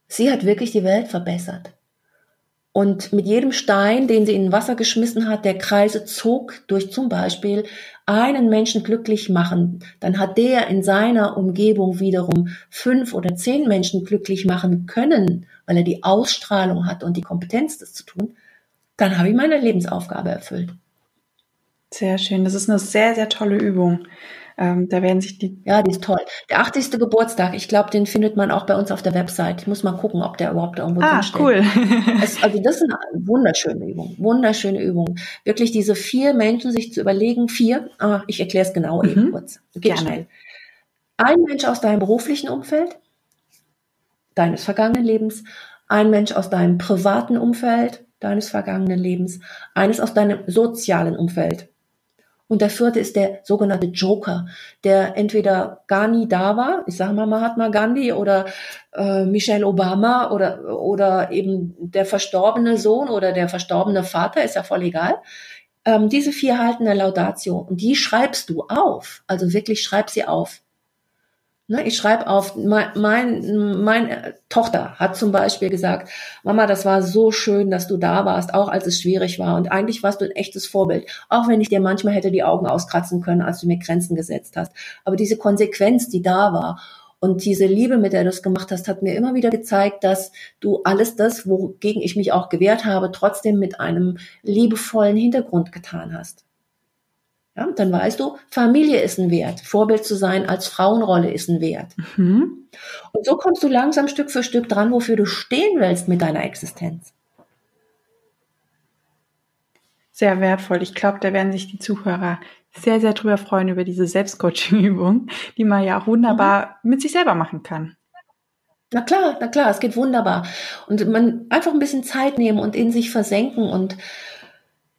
Sie hat wirklich die Welt verbessert. Und mit jedem Stein, den sie in Wasser geschmissen hat, der Kreise zog durch zum Beispiel einen Menschen glücklich machen, dann hat der in seiner Umgebung wiederum fünf oder zehn Menschen glücklich machen können, weil er die Ausstrahlung hat und die Kompetenz, das zu tun, dann habe ich meine Lebensaufgabe erfüllt. Sehr schön. Das ist eine sehr, sehr tolle Übung. Ähm, da werden sich die. Ja, die ist toll. Der 80. Geburtstag, ich glaube, den findet man auch bei uns auf der Website. Ich muss mal gucken, ob der überhaupt irgendwo ah, steht. cool. es, also das ist eine wunderschöne Übung. Wunderschöne Übung. Wirklich diese vier Menschen sich zu überlegen, vier, ah, ich erkläre es genau mhm. eben kurz. Geht Gerne. schnell. Ein Mensch aus deinem beruflichen Umfeld, deines vergangenen Lebens, ein Mensch aus deinem privaten Umfeld, deines vergangenen Lebens, eines aus deinem sozialen Umfeld, und der vierte ist der sogenannte Joker, der entweder gar nie da war, ich sage mal Mahatma Gandhi oder äh, Michelle Obama oder, oder eben der verstorbene Sohn oder der verstorbene Vater, ist ja voll egal. Ähm, diese vier halten eine Laudatio und die schreibst du auf. Also wirklich schreib sie auf. Ne, ich schreibe auf, mein, mein, meine Tochter hat zum Beispiel gesagt, Mama, das war so schön, dass du da warst, auch als es schwierig war. Und eigentlich warst du ein echtes Vorbild. Auch wenn ich dir manchmal hätte die Augen auskratzen können, als du mir Grenzen gesetzt hast. Aber diese Konsequenz, die da war und diese Liebe, mit der du es gemacht hast, hat mir immer wieder gezeigt, dass du alles das, wogegen ich mich auch gewehrt habe, trotzdem mit einem liebevollen Hintergrund getan hast. Ja, dann weißt du, Familie ist ein Wert. Vorbild zu sein als Frauenrolle ist ein Wert. Mhm. Und so kommst du langsam Stück für Stück dran, wofür du stehen willst mit deiner Existenz. Sehr wertvoll. Ich glaube, da werden sich die Zuhörer sehr, sehr drüber freuen über diese Selbstcoaching-Übung, die man ja auch wunderbar mhm. mit sich selber machen kann. Na klar, na klar, es geht wunderbar. Und man einfach ein bisschen Zeit nehmen und in sich versenken und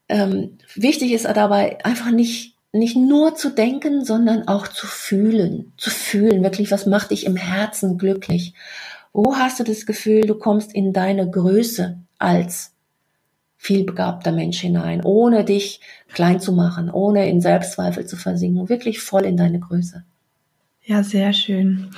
ähm, wichtig ist dabei einfach nicht nicht nur zu denken, sondern auch zu fühlen, zu fühlen, wirklich, was macht dich im Herzen glücklich? Wo hast du das Gefühl, du kommst in deine Größe als vielbegabter Mensch hinein, ohne dich klein zu machen, ohne in Selbstzweifel zu versinken, wirklich voll in deine Größe. Ja, sehr schön.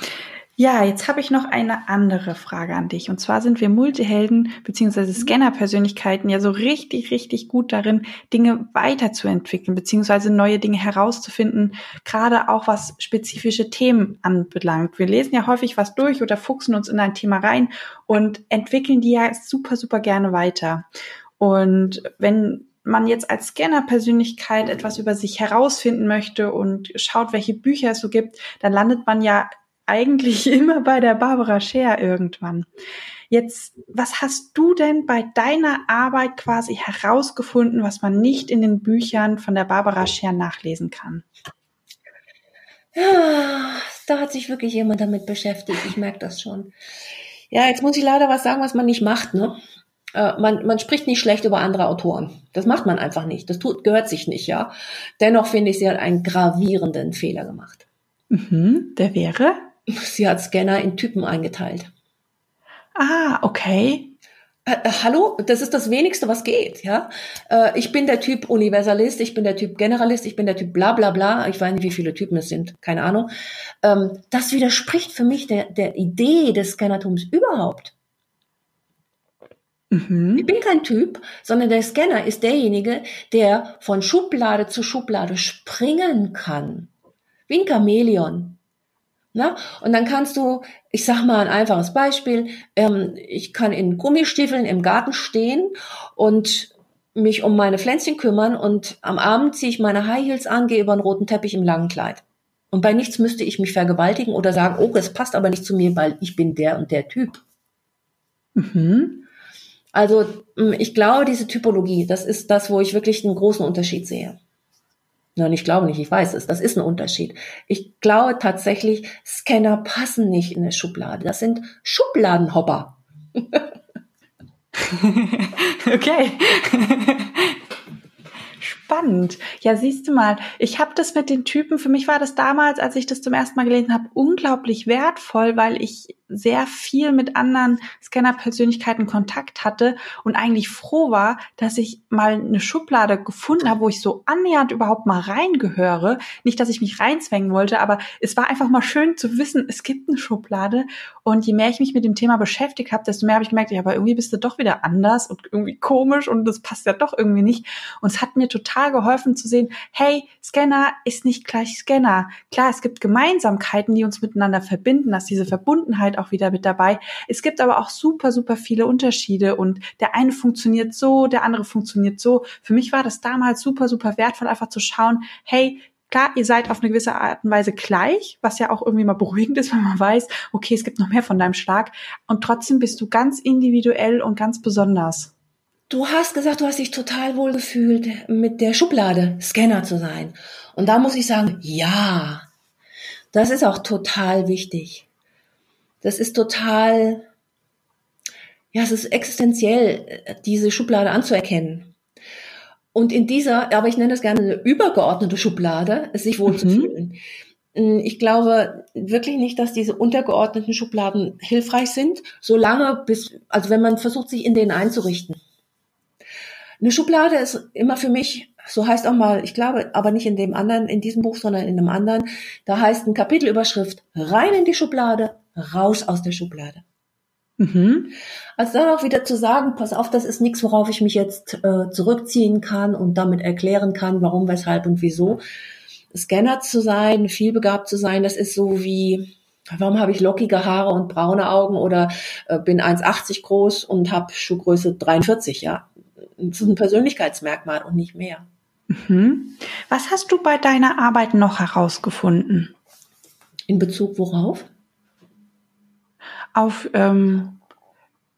Ja, jetzt habe ich noch eine andere Frage an dich. Und zwar sind wir Multihelden bzw. Mhm. Scanner-Persönlichkeiten ja so richtig, richtig gut darin, Dinge weiterzuentwickeln bzw. neue Dinge herauszufinden, gerade auch was spezifische Themen anbelangt. Wir lesen ja häufig was durch oder fuchsen uns in ein Thema rein und entwickeln die ja super, super gerne weiter. Und wenn man jetzt als Scanner-Persönlichkeit etwas über sich herausfinden möchte und schaut, welche Bücher es so gibt, dann landet man ja eigentlich immer bei der Barbara Scher irgendwann. Jetzt, was hast du denn bei deiner Arbeit quasi herausgefunden, was man nicht in den Büchern von der Barbara Scher nachlesen kann? Ja, da hat sich wirklich jemand damit beschäftigt. Ich merke das schon. Ja, jetzt muss ich leider was sagen, was man nicht macht. Ne? Äh, man, man spricht nicht schlecht über andere Autoren. Das macht man einfach nicht. Das tut, gehört sich nicht, ja. Dennoch finde ich, sie hat einen gravierenden Fehler gemacht. Mhm, der wäre? Sie hat Scanner in Typen eingeteilt. Ah, okay. äh, äh, hallo, das ist das wenigste, was geht, ja. Äh, ich bin der Typ Universalist, ich bin der Typ Generalist, ich bin der Typ bla bla bla, ich weiß nicht, wie viele Typen es sind, keine Ahnung. Ähm, das widerspricht für mich der, der Idee des Scannertums überhaupt. Mhm. Ich bin kein Typ, sondern der Scanner ist derjenige, der von Schublade zu Schublade springen kann. Wie ein Chamäleon. Na? Und dann kannst du, ich sag mal ein einfaches Beispiel, ähm, ich kann in Gummistiefeln im Garten stehen und mich um meine Pflänzchen kümmern und am Abend ziehe ich meine High Heels an, gehe über einen roten Teppich im langen Kleid. Und bei nichts müsste ich mich vergewaltigen oder sagen, oh, das passt aber nicht zu mir, weil ich bin der und der Typ. Mhm. Also ich glaube, diese Typologie, das ist das, wo ich wirklich einen großen Unterschied sehe. Nein, ich glaube nicht, ich weiß es. Das ist ein Unterschied. Ich glaube tatsächlich, Scanner passen nicht in eine Schublade. Das sind Schubladenhopper. okay. Spannend. Ja, siehst du mal, ich habe das mit den Typen, für mich war das damals, als ich das zum ersten Mal gelesen habe, unglaublich wertvoll, weil ich sehr viel mit anderen Scanner-Persönlichkeiten Kontakt hatte und eigentlich froh war, dass ich mal eine Schublade gefunden habe, wo ich so annähernd überhaupt mal reingehöre. Nicht, dass ich mich reinzwängen wollte, aber es war einfach mal schön zu wissen, es gibt eine Schublade. Und je mehr ich mich mit dem Thema beschäftigt habe, desto mehr habe ich gemerkt, ja, aber irgendwie bist du doch wieder anders und irgendwie komisch und das passt ja doch irgendwie nicht. Und es hat mir total geholfen zu sehen, hey, Scanner ist nicht gleich Scanner. Klar, es gibt Gemeinsamkeiten, die uns miteinander verbinden, dass diese Verbundenheit auch wieder mit dabei. Es gibt aber auch super, super viele Unterschiede und der eine funktioniert so, der andere funktioniert so. Für mich war das damals super, super wertvoll, einfach zu schauen, hey, Klar, ihr seid auf eine gewisse Art und Weise gleich, was ja auch irgendwie mal beruhigend ist, wenn man weiß, okay, es gibt noch mehr von deinem Schlag. Und trotzdem bist du ganz individuell und ganz besonders. Du hast gesagt, du hast dich total wohl gefühlt, mit der Schublade Scanner zu sein. Und da muss ich sagen, ja, das ist auch total wichtig. Das ist total, ja, es ist existenziell, diese Schublade anzuerkennen. Und in dieser, aber ich nenne das gerne eine übergeordnete Schublade, sich wohlzufühlen. Mhm. Ich glaube wirklich nicht, dass diese untergeordneten Schubladen hilfreich sind, solange bis, also wenn man versucht, sich in denen einzurichten. Eine Schublade ist immer für mich, so heißt auch mal, ich glaube, aber nicht in dem anderen, in diesem Buch, sondern in einem anderen, da heißt ein Kapitelüberschrift, rein in die Schublade, raus aus der Schublade. Mhm. Also dann auch wieder zu sagen, pass auf, das ist nichts, worauf ich mich jetzt äh, zurückziehen kann und damit erklären kann, warum, weshalb und wieso. Scanner zu sein, vielbegabt zu sein, das ist so wie, warum habe ich lockige Haare und braune Augen oder äh, bin 1,80 groß und habe Schuhgröße 43, ja. Das ist ein Persönlichkeitsmerkmal und nicht mehr. Mhm. Was hast du bei deiner Arbeit noch herausgefunden? In Bezug worauf? auf ähm,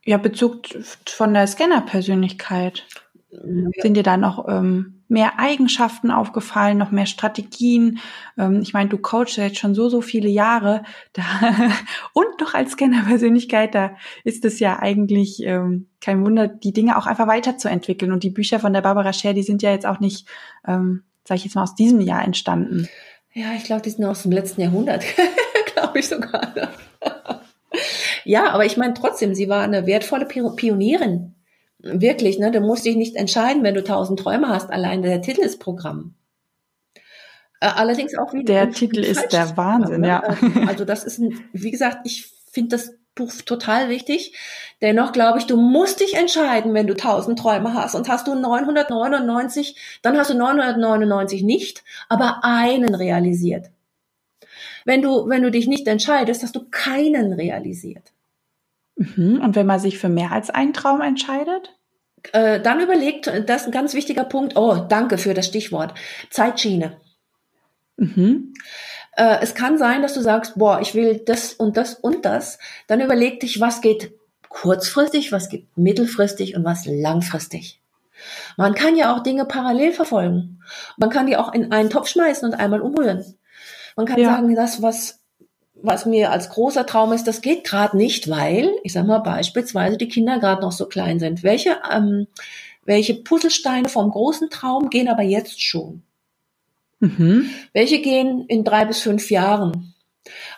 ja, Bezug von der Scanner-Persönlichkeit. Ja. Sind dir da noch ähm, mehr Eigenschaften aufgefallen, noch mehr Strategien? Ähm, ich meine, du coachst jetzt schon so, so viele Jahre da und noch als Scanner-Persönlichkeit, da ist es ja eigentlich ähm, kein Wunder, die Dinge auch einfach weiterzuentwickeln. Und die Bücher von der Barbara Scher, die sind ja jetzt auch nicht, ähm, sage ich jetzt mal, aus diesem Jahr entstanden. Ja, ich glaube, die sind aus dem letzten Jahrhundert, glaube ich sogar. Ja, aber ich meine trotzdem, sie war eine wertvolle Pionierin. Wirklich, ne? Du musst dich nicht entscheiden, wenn du tausend Träume hast. Allein der Titel ist Programm. Äh, allerdings auch wieder. Der Titel ist der Wahnsinn, ne? ja. Also, also das ist, ein, wie gesagt, ich finde das Buch total wichtig. Dennoch glaube ich, du musst dich entscheiden, wenn du tausend Träume hast. Und hast du 999, dann hast du 999 nicht, aber einen realisiert. Wenn du, wenn du dich nicht entscheidest, hast du keinen realisiert. Mhm. Und wenn man sich für mehr als einen Traum entscheidet? Äh, dann überlegt, das ist ein ganz wichtiger Punkt. Oh, danke für das Stichwort. Zeitschiene. Mhm. Äh, es kann sein, dass du sagst, boah, ich will das und das und das. Dann überleg dich, was geht kurzfristig, was geht mittelfristig und was langfristig. Man kann ja auch Dinge parallel verfolgen. Man kann die auch in einen Topf schmeißen und einmal umrühren. Man kann ja. sagen, das, was was mir als großer Traum ist, das geht gerade nicht, weil, ich sag mal beispielsweise, die Kinder gerade noch so klein sind. Welche, ähm, welche Puzzlesteine vom großen Traum gehen aber jetzt schon? Mhm. Welche gehen in drei bis fünf Jahren?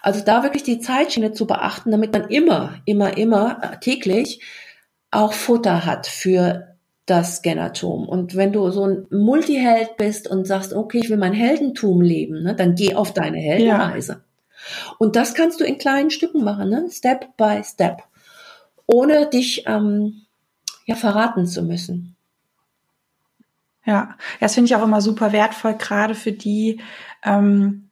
Also da wirklich die Zeitschiene zu beachten, damit man immer, immer, immer äh, täglich auch Futter hat für das Scannertum. Und wenn du so ein Multiheld bist und sagst, okay, ich will mein Heldentum leben, ne, dann geh auf deine Heldenreise. Ja. Und das kannst du in kleinen Stücken machen, ne? Step by Step, ohne dich ähm, ja verraten zu müssen. Ja, das finde ich auch immer super wertvoll, gerade für die, ähm,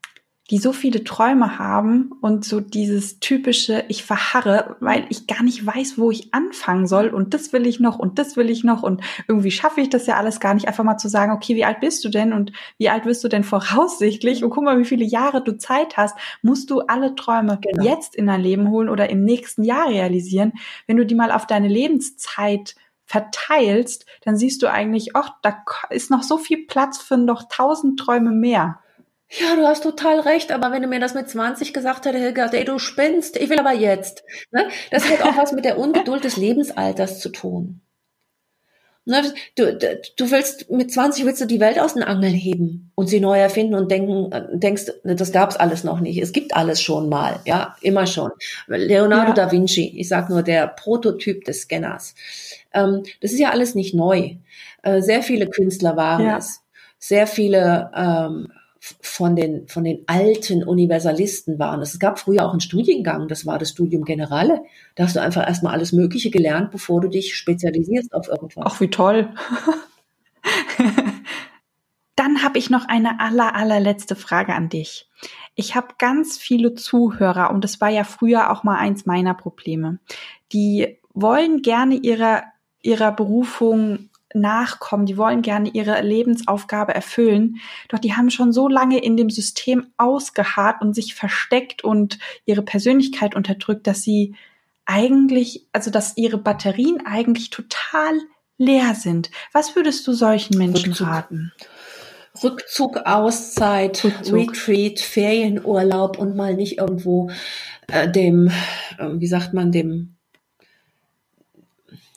die so viele Träume haben und so dieses typische, ich verharre, weil ich gar nicht weiß, wo ich anfangen soll und das will ich noch und das will ich noch und irgendwie schaffe ich das ja alles gar nicht, einfach mal zu sagen, okay, wie alt bist du denn und wie alt wirst du denn voraussichtlich und guck mal, wie viele Jahre du Zeit hast, musst du alle Träume genau. jetzt in dein Leben holen oder im nächsten Jahr realisieren. Wenn du die mal auf deine Lebenszeit verteilst, dann siehst du eigentlich, ach, da ist noch so viel Platz für noch tausend Träume mehr. Ja, du hast total recht, aber wenn du mir das mit 20 gesagt hättest, Hilga, ey, du spinnst, ich will aber jetzt. Ne? Das hat auch was mit der Ungeduld des Lebensalters zu tun. Ne? Du, du willst, mit 20 willst du die Welt aus den Angeln heben und sie neu erfinden und denken, denkst, das gab's alles noch nicht. Es gibt alles schon mal, ja, immer schon. Leonardo ja. da Vinci, ich sag nur der Prototyp des Scanners. Ähm, das ist ja alles nicht neu. Äh, sehr viele Künstler waren ja. es. Sehr viele ähm, von den, von den alten Universalisten waren. Es gab früher auch einen Studiengang, das war das Studium Generale. Da hast du einfach erstmal alles Mögliche gelernt, bevor du dich spezialisierst auf irgendwas. Ach, wie toll. Dann habe ich noch eine aller, allerletzte Frage an dich. Ich habe ganz viele Zuhörer und das war ja früher auch mal eins meiner Probleme. Die wollen gerne ihrer, ihrer Berufung nachkommen, die wollen gerne ihre Lebensaufgabe erfüllen, doch die haben schon so lange in dem System ausgeharrt und sich versteckt und ihre Persönlichkeit unterdrückt, dass sie eigentlich, also dass ihre Batterien eigentlich total leer sind. Was würdest du solchen Menschen Rückzug. raten? Rückzug, Auszeit, Rückzug. Retreat, Ferienurlaub und mal nicht irgendwo äh, dem, äh, wie sagt man, dem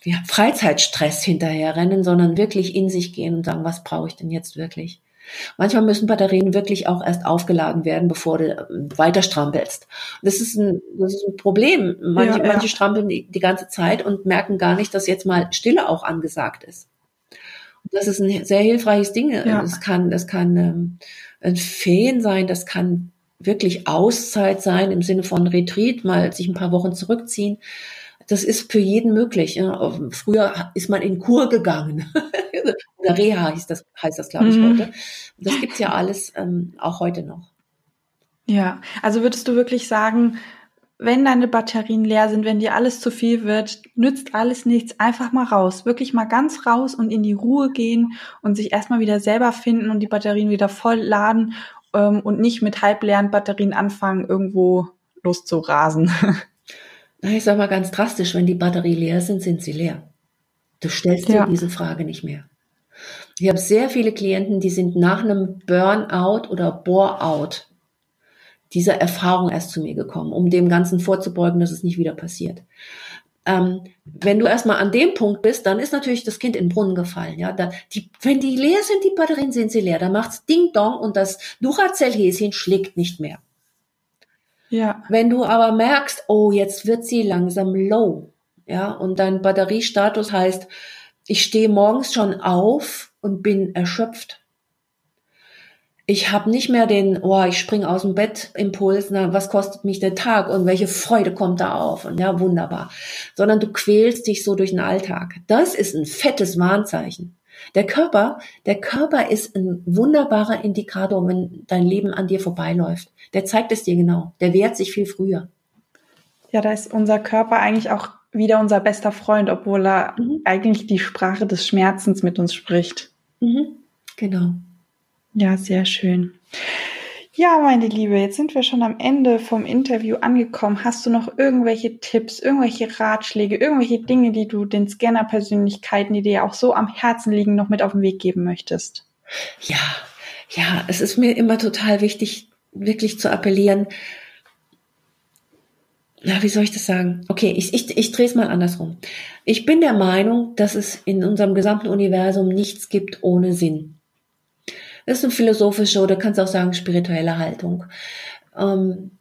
ja, Freizeitstress hinterherrennen, sondern wirklich in sich gehen und sagen, was brauche ich denn jetzt wirklich? Manchmal müssen Batterien wirklich auch erst aufgeladen werden, bevor du ähm, weiter strampelst. Das ist ein, das ist ein Problem. Manche, ja, ja. manche strampeln die, die, ganze Zeit und merken gar nicht, dass jetzt mal Stille auch angesagt ist. Und das ist ein sehr hilfreiches Ding. Ja. Das kann, das kann ähm, ein Ferien sein, das kann wirklich Auszeit sein im Sinne von Retreat, mal sich ein paar Wochen zurückziehen das ist für jeden möglich. Ja. Früher ist man in Kur gegangen. Oder Reha heißt das, heißt das glaube ich, mhm. heute. Das gibt's ja alles ähm, auch heute noch. Ja, also würdest du wirklich sagen, wenn deine Batterien leer sind, wenn dir alles zu viel wird, nützt alles nichts, einfach mal raus, wirklich mal ganz raus und in die Ruhe gehen und sich erstmal wieder selber finden und die Batterien wieder voll laden ähm, und nicht mit halbleeren Batterien anfangen, irgendwo loszurasen. Na, ich sag mal ganz drastisch, wenn die Batterie leer sind, sind sie leer. Du stellst ja. dir diese Frage nicht mehr. Ich habe sehr viele Klienten, die sind nach einem Burnout oder Boreout dieser Erfahrung erst zu mir gekommen, um dem Ganzen vorzubeugen, dass es nicht wieder passiert. Ähm, wenn du erstmal an dem Punkt bist, dann ist natürlich das Kind in den Brunnen gefallen. Ja, da, die, wenn die leer sind, die Batterien sind sie leer, dann macht's Ding Dong und das Duracell-Häschen schlägt nicht mehr. Ja. Wenn du aber merkst, oh, jetzt wird sie langsam low, ja, und dein Batteriestatus heißt, ich stehe morgens schon auf und bin erschöpft. Ich habe nicht mehr den, oh, ich springe aus dem Bett Impuls, na, was kostet mich der Tag und welche Freude kommt da auf und ja, wunderbar. Sondern du quälst dich so durch den Alltag. Das ist ein fettes Warnzeichen. Der Körper, der Körper ist ein wunderbarer Indikator, wenn dein Leben an dir vorbeiläuft. Der zeigt es dir genau. Der wehrt sich viel früher. Ja, da ist unser Körper eigentlich auch wieder unser bester Freund, obwohl er mhm. eigentlich die Sprache des Schmerzens mit uns spricht. Mhm. Genau. Ja, sehr schön. Ja, meine Liebe, jetzt sind wir schon am Ende vom Interview angekommen. Hast du noch irgendwelche Tipps, irgendwelche Ratschläge, irgendwelche Dinge, die du den Scanner-Persönlichkeiten, die dir auch so am Herzen liegen, noch mit auf den Weg geben möchtest? Ja, ja, es ist mir immer total wichtig, wirklich zu appellieren. Na, wie soll ich das sagen? Okay, ich, ich, ich drehe es mal andersrum. Ich bin der Meinung, dass es in unserem gesamten Universum nichts gibt ohne Sinn. Das ist eine philosophische oder kannst auch sagen spirituelle Haltung. Ähm,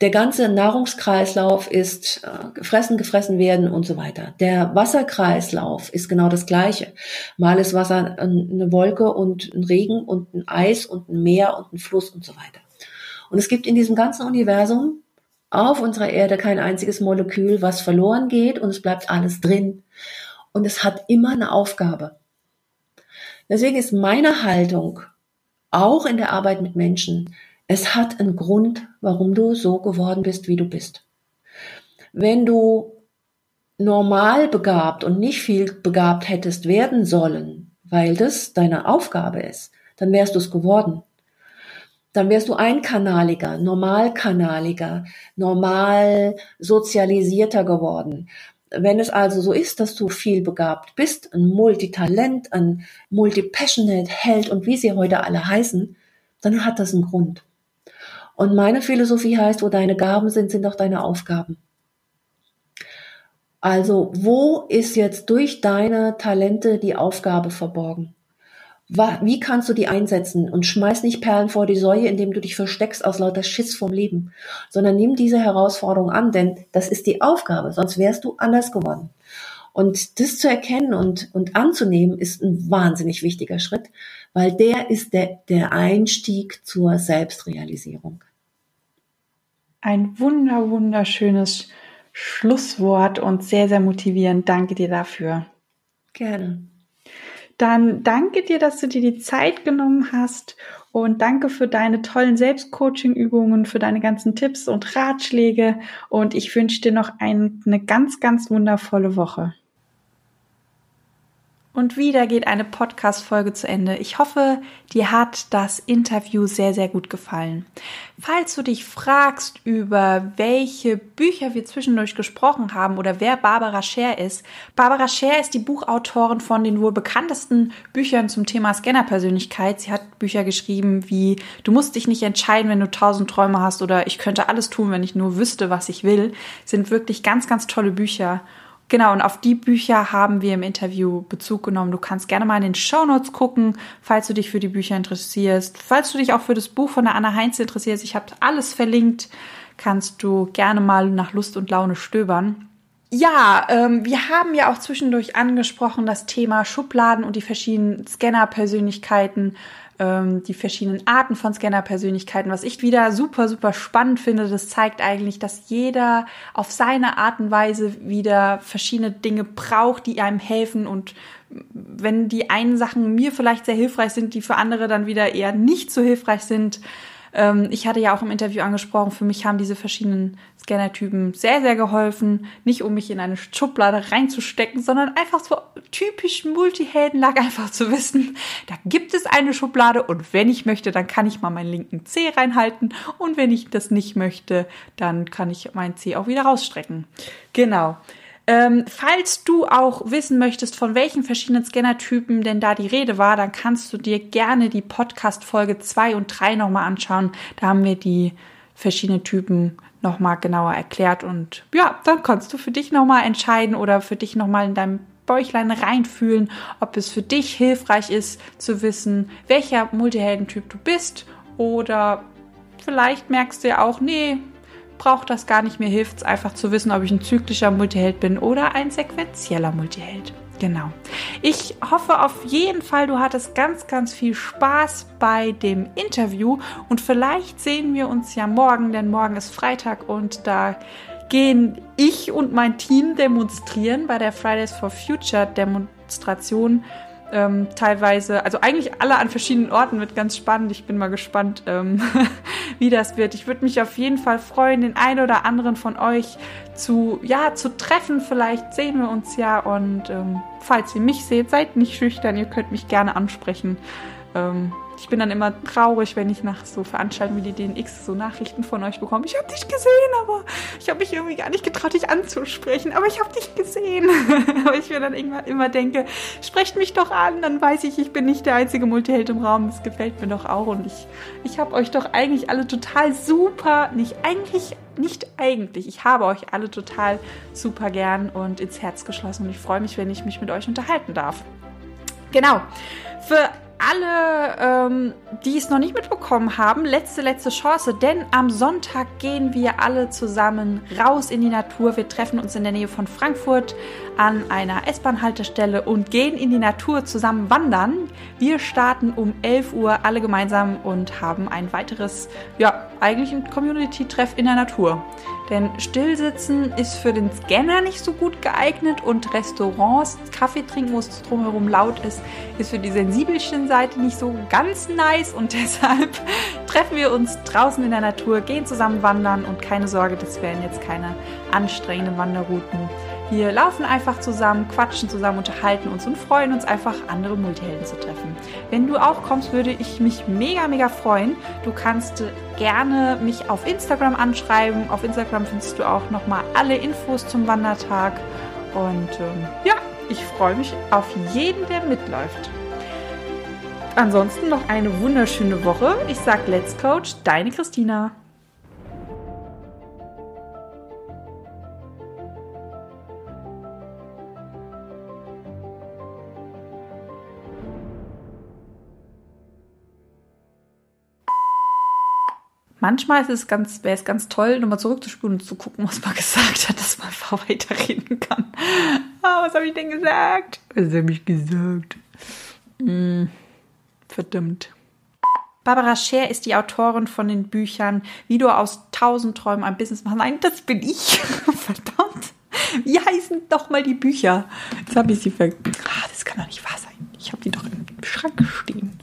der ganze Nahrungskreislauf ist äh, gefressen, gefressen werden und so weiter. Der Wasserkreislauf ist genau das gleiche. Mal ist Wasser eine Wolke und ein Regen und ein Eis und ein Meer und ein Fluss und so weiter. Und es gibt in diesem ganzen Universum auf unserer Erde kein einziges Molekül, was verloren geht und es bleibt alles drin. Und es hat immer eine Aufgabe. Deswegen ist meine Haltung auch in der Arbeit mit Menschen, es hat einen Grund, warum du so geworden bist, wie du bist. Wenn du normal begabt und nicht viel begabt hättest werden sollen, weil das deine Aufgabe ist, dann wärst du es geworden. Dann wärst du einkanaliger, normalkanaliger, normal sozialisierter geworden. Wenn es also so ist, dass du viel begabt bist, ein Multitalent, ein Multipassionate Held und wie sie heute alle heißen, dann hat das einen Grund. Und meine Philosophie heißt, wo deine Gaben sind, sind auch deine Aufgaben. Also wo ist jetzt durch deine Talente die Aufgabe verborgen? Wie kannst du die einsetzen? Und schmeiß nicht Perlen vor die Säue, indem du dich versteckst aus lauter Schiss vom Leben, sondern nimm diese Herausforderung an, denn das ist die Aufgabe, sonst wärst du anders geworden. Und das zu erkennen und, und anzunehmen, ist ein wahnsinnig wichtiger Schritt, weil der ist der, der Einstieg zur Selbstrealisierung. Ein wunder, wunderschönes Schlusswort und sehr, sehr motivierend. Danke dir dafür. Gerne. Dann danke dir, dass du dir die Zeit genommen hast und danke für deine tollen Selbstcoaching-Übungen, für deine ganzen Tipps und Ratschläge und ich wünsche dir noch eine ganz, ganz wundervolle Woche. Und wieder geht eine Podcast-Folge zu Ende. Ich hoffe, dir hat das Interview sehr, sehr gut gefallen. Falls du dich fragst, über welche Bücher wir zwischendurch gesprochen haben oder wer Barbara Scher ist, Barbara Scher ist die Buchautorin von den wohl bekanntesten Büchern zum Thema Scannerpersönlichkeit. Sie hat Bücher geschrieben wie Du musst dich nicht entscheiden, wenn du tausend Träume hast oder Ich könnte alles tun, wenn ich nur wüsste, was ich will. Sind wirklich ganz, ganz tolle Bücher. Genau, und auf die Bücher haben wir im Interview Bezug genommen. Du kannst gerne mal in den Show Notes gucken, falls du dich für die Bücher interessierst. Falls du dich auch für das Buch von der Anna Heinz interessierst, ich habe alles verlinkt, kannst du gerne mal nach Lust und Laune stöbern. Ja, ähm, wir haben ja auch zwischendurch angesprochen das Thema Schubladen und die verschiedenen Scanner-Persönlichkeiten ähm, die verschiedenen Arten von Scanner-Persönlichkeiten, was ich wieder super, super spannend finde. Das zeigt eigentlich, dass jeder auf seine Art und Weise wieder verschiedene Dinge braucht, die einem helfen und wenn die einen Sachen mir vielleicht sehr hilfreich sind, die für andere dann wieder eher nicht so hilfreich sind, ähm, ich hatte ja auch im Interview angesprochen, für mich haben diese verschiedenen Scannertypen sehr, sehr geholfen. Nicht um mich in eine Schublade reinzustecken, sondern einfach so typisch Multiheldenlag einfach zu wissen, da gibt es eine Schublade und wenn ich möchte, dann kann ich mal meinen linken C reinhalten und wenn ich das nicht möchte, dann kann ich meinen C auch wieder rausstrecken. Genau. Ähm, falls du auch wissen möchtest, von welchen verschiedenen Scannertypen denn da die Rede war, dann kannst du dir gerne die Podcast-Folge 2 und 3 nochmal anschauen. Da haben wir die verschiedenen Typen nochmal genauer erklärt und ja, dann kannst du für dich nochmal entscheiden oder für dich nochmal in deinem Bäuchlein reinfühlen, ob es für dich hilfreich ist zu wissen, welcher Multiheldentyp du bist oder vielleicht merkst du ja auch, nee, braucht das gar nicht. Mir hilft es einfach zu wissen, ob ich ein zyklischer Multiheld bin oder ein sequenzieller Multiheld. Genau. Ich hoffe auf jeden Fall, du hattest ganz, ganz viel Spaß bei dem Interview und vielleicht sehen wir uns ja morgen, denn morgen ist Freitag und da gehen ich und mein Team demonstrieren bei der Fridays for Future Demonstration ähm, teilweise, also eigentlich alle an verschiedenen Orten wird ganz spannend. Ich bin mal gespannt, ähm, wie das wird. Ich würde mich auf jeden Fall freuen, den einen oder anderen von euch zu, ja, zu treffen. Vielleicht sehen wir uns ja und ähm, falls ihr mich seht, seid nicht schüchtern, ihr könnt mich gerne ansprechen. Ähm, ich bin dann immer traurig, wenn ich nach so Veranstaltungen wie die DNX so Nachrichten von euch bekomme. Ich habe dich gesehen, aber ich habe mich irgendwie gar nicht getraut, dich anzusprechen. Aber ich habe dich gesehen. aber ich mir dann immer, immer denke, sprecht mich doch an, dann weiß ich, ich bin nicht der einzige Multiheld im Raum. Das gefällt mir doch auch. Und ich, ich habe euch doch eigentlich alle total super, nicht eigentlich, nicht eigentlich. Ich habe euch alle total super gern und ins Herz geschlossen. Und ich freue mich, wenn ich mich mit euch unterhalten darf. Genau. Für alle, ähm, die es noch nicht mitbekommen haben, letzte, letzte Chance, denn am Sonntag gehen wir alle zusammen raus in die Natur. Wir treffen uns in der Nähe von Frankfurt an einer S-Bahn-Haltestelle und gehen in die Natur zusammen wandern. Wir starten um 11 Uhr alle gemeinsam und haben ein weiteres, ja, eigentlich ein Community-Treff in der Natur. Denn Stillsitzen ist für den Scanner nicht so gut geeignet und Restaurants, Kaffee trinken, wo es drumherum laut ist, ist für die sensibelchen Seite nicht so ganz nice und deshalb treffen wir uns draußen in der Natur, gehen zusammen wandern und keine Sorge, das werden jetzt keine anstrengenden Wanderrouten. Wir laufen einfach zusammen, quatschen zusammen, unterhalten uns und freuen uns einfach, andere Multihelden zu treffen. Wenn du auch kommst, würde ich mich mega, mega freuen. Du kannst gerne mich auf Instagram anschreiben. Auf Instagram findest du auch nochmal alle Infos zum Wandertag. Und ähm, ja, ich freue mich auf jeden, der mitläuft. Ansonsten noch eine wunderschöne Woche. Ich sag Let's Coach, deine Christina. Manchmal ist es ganz, wäre es ganz toll, nochmal zurückzuspulen und zu gucken, was man gesagt hat, dass man einfach weiterreden kann. Ah, was habe ich denn gesagt? Was habe ich gesagt? Hm, verdammt. Barbara Scher ist die Autorin von den Büchern Wie du aus tausend Träumen ein Business machst. Nein, das bin ich. Verdammt. Wie heißen doch mal die Bücher? Jetzt habe ich sie ver... Ah, das kann doch nicht wahr sein. Ich habe die doch im Schrank stehen.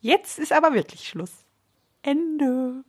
Jetzt ist aber wirklich Schluss. Ende.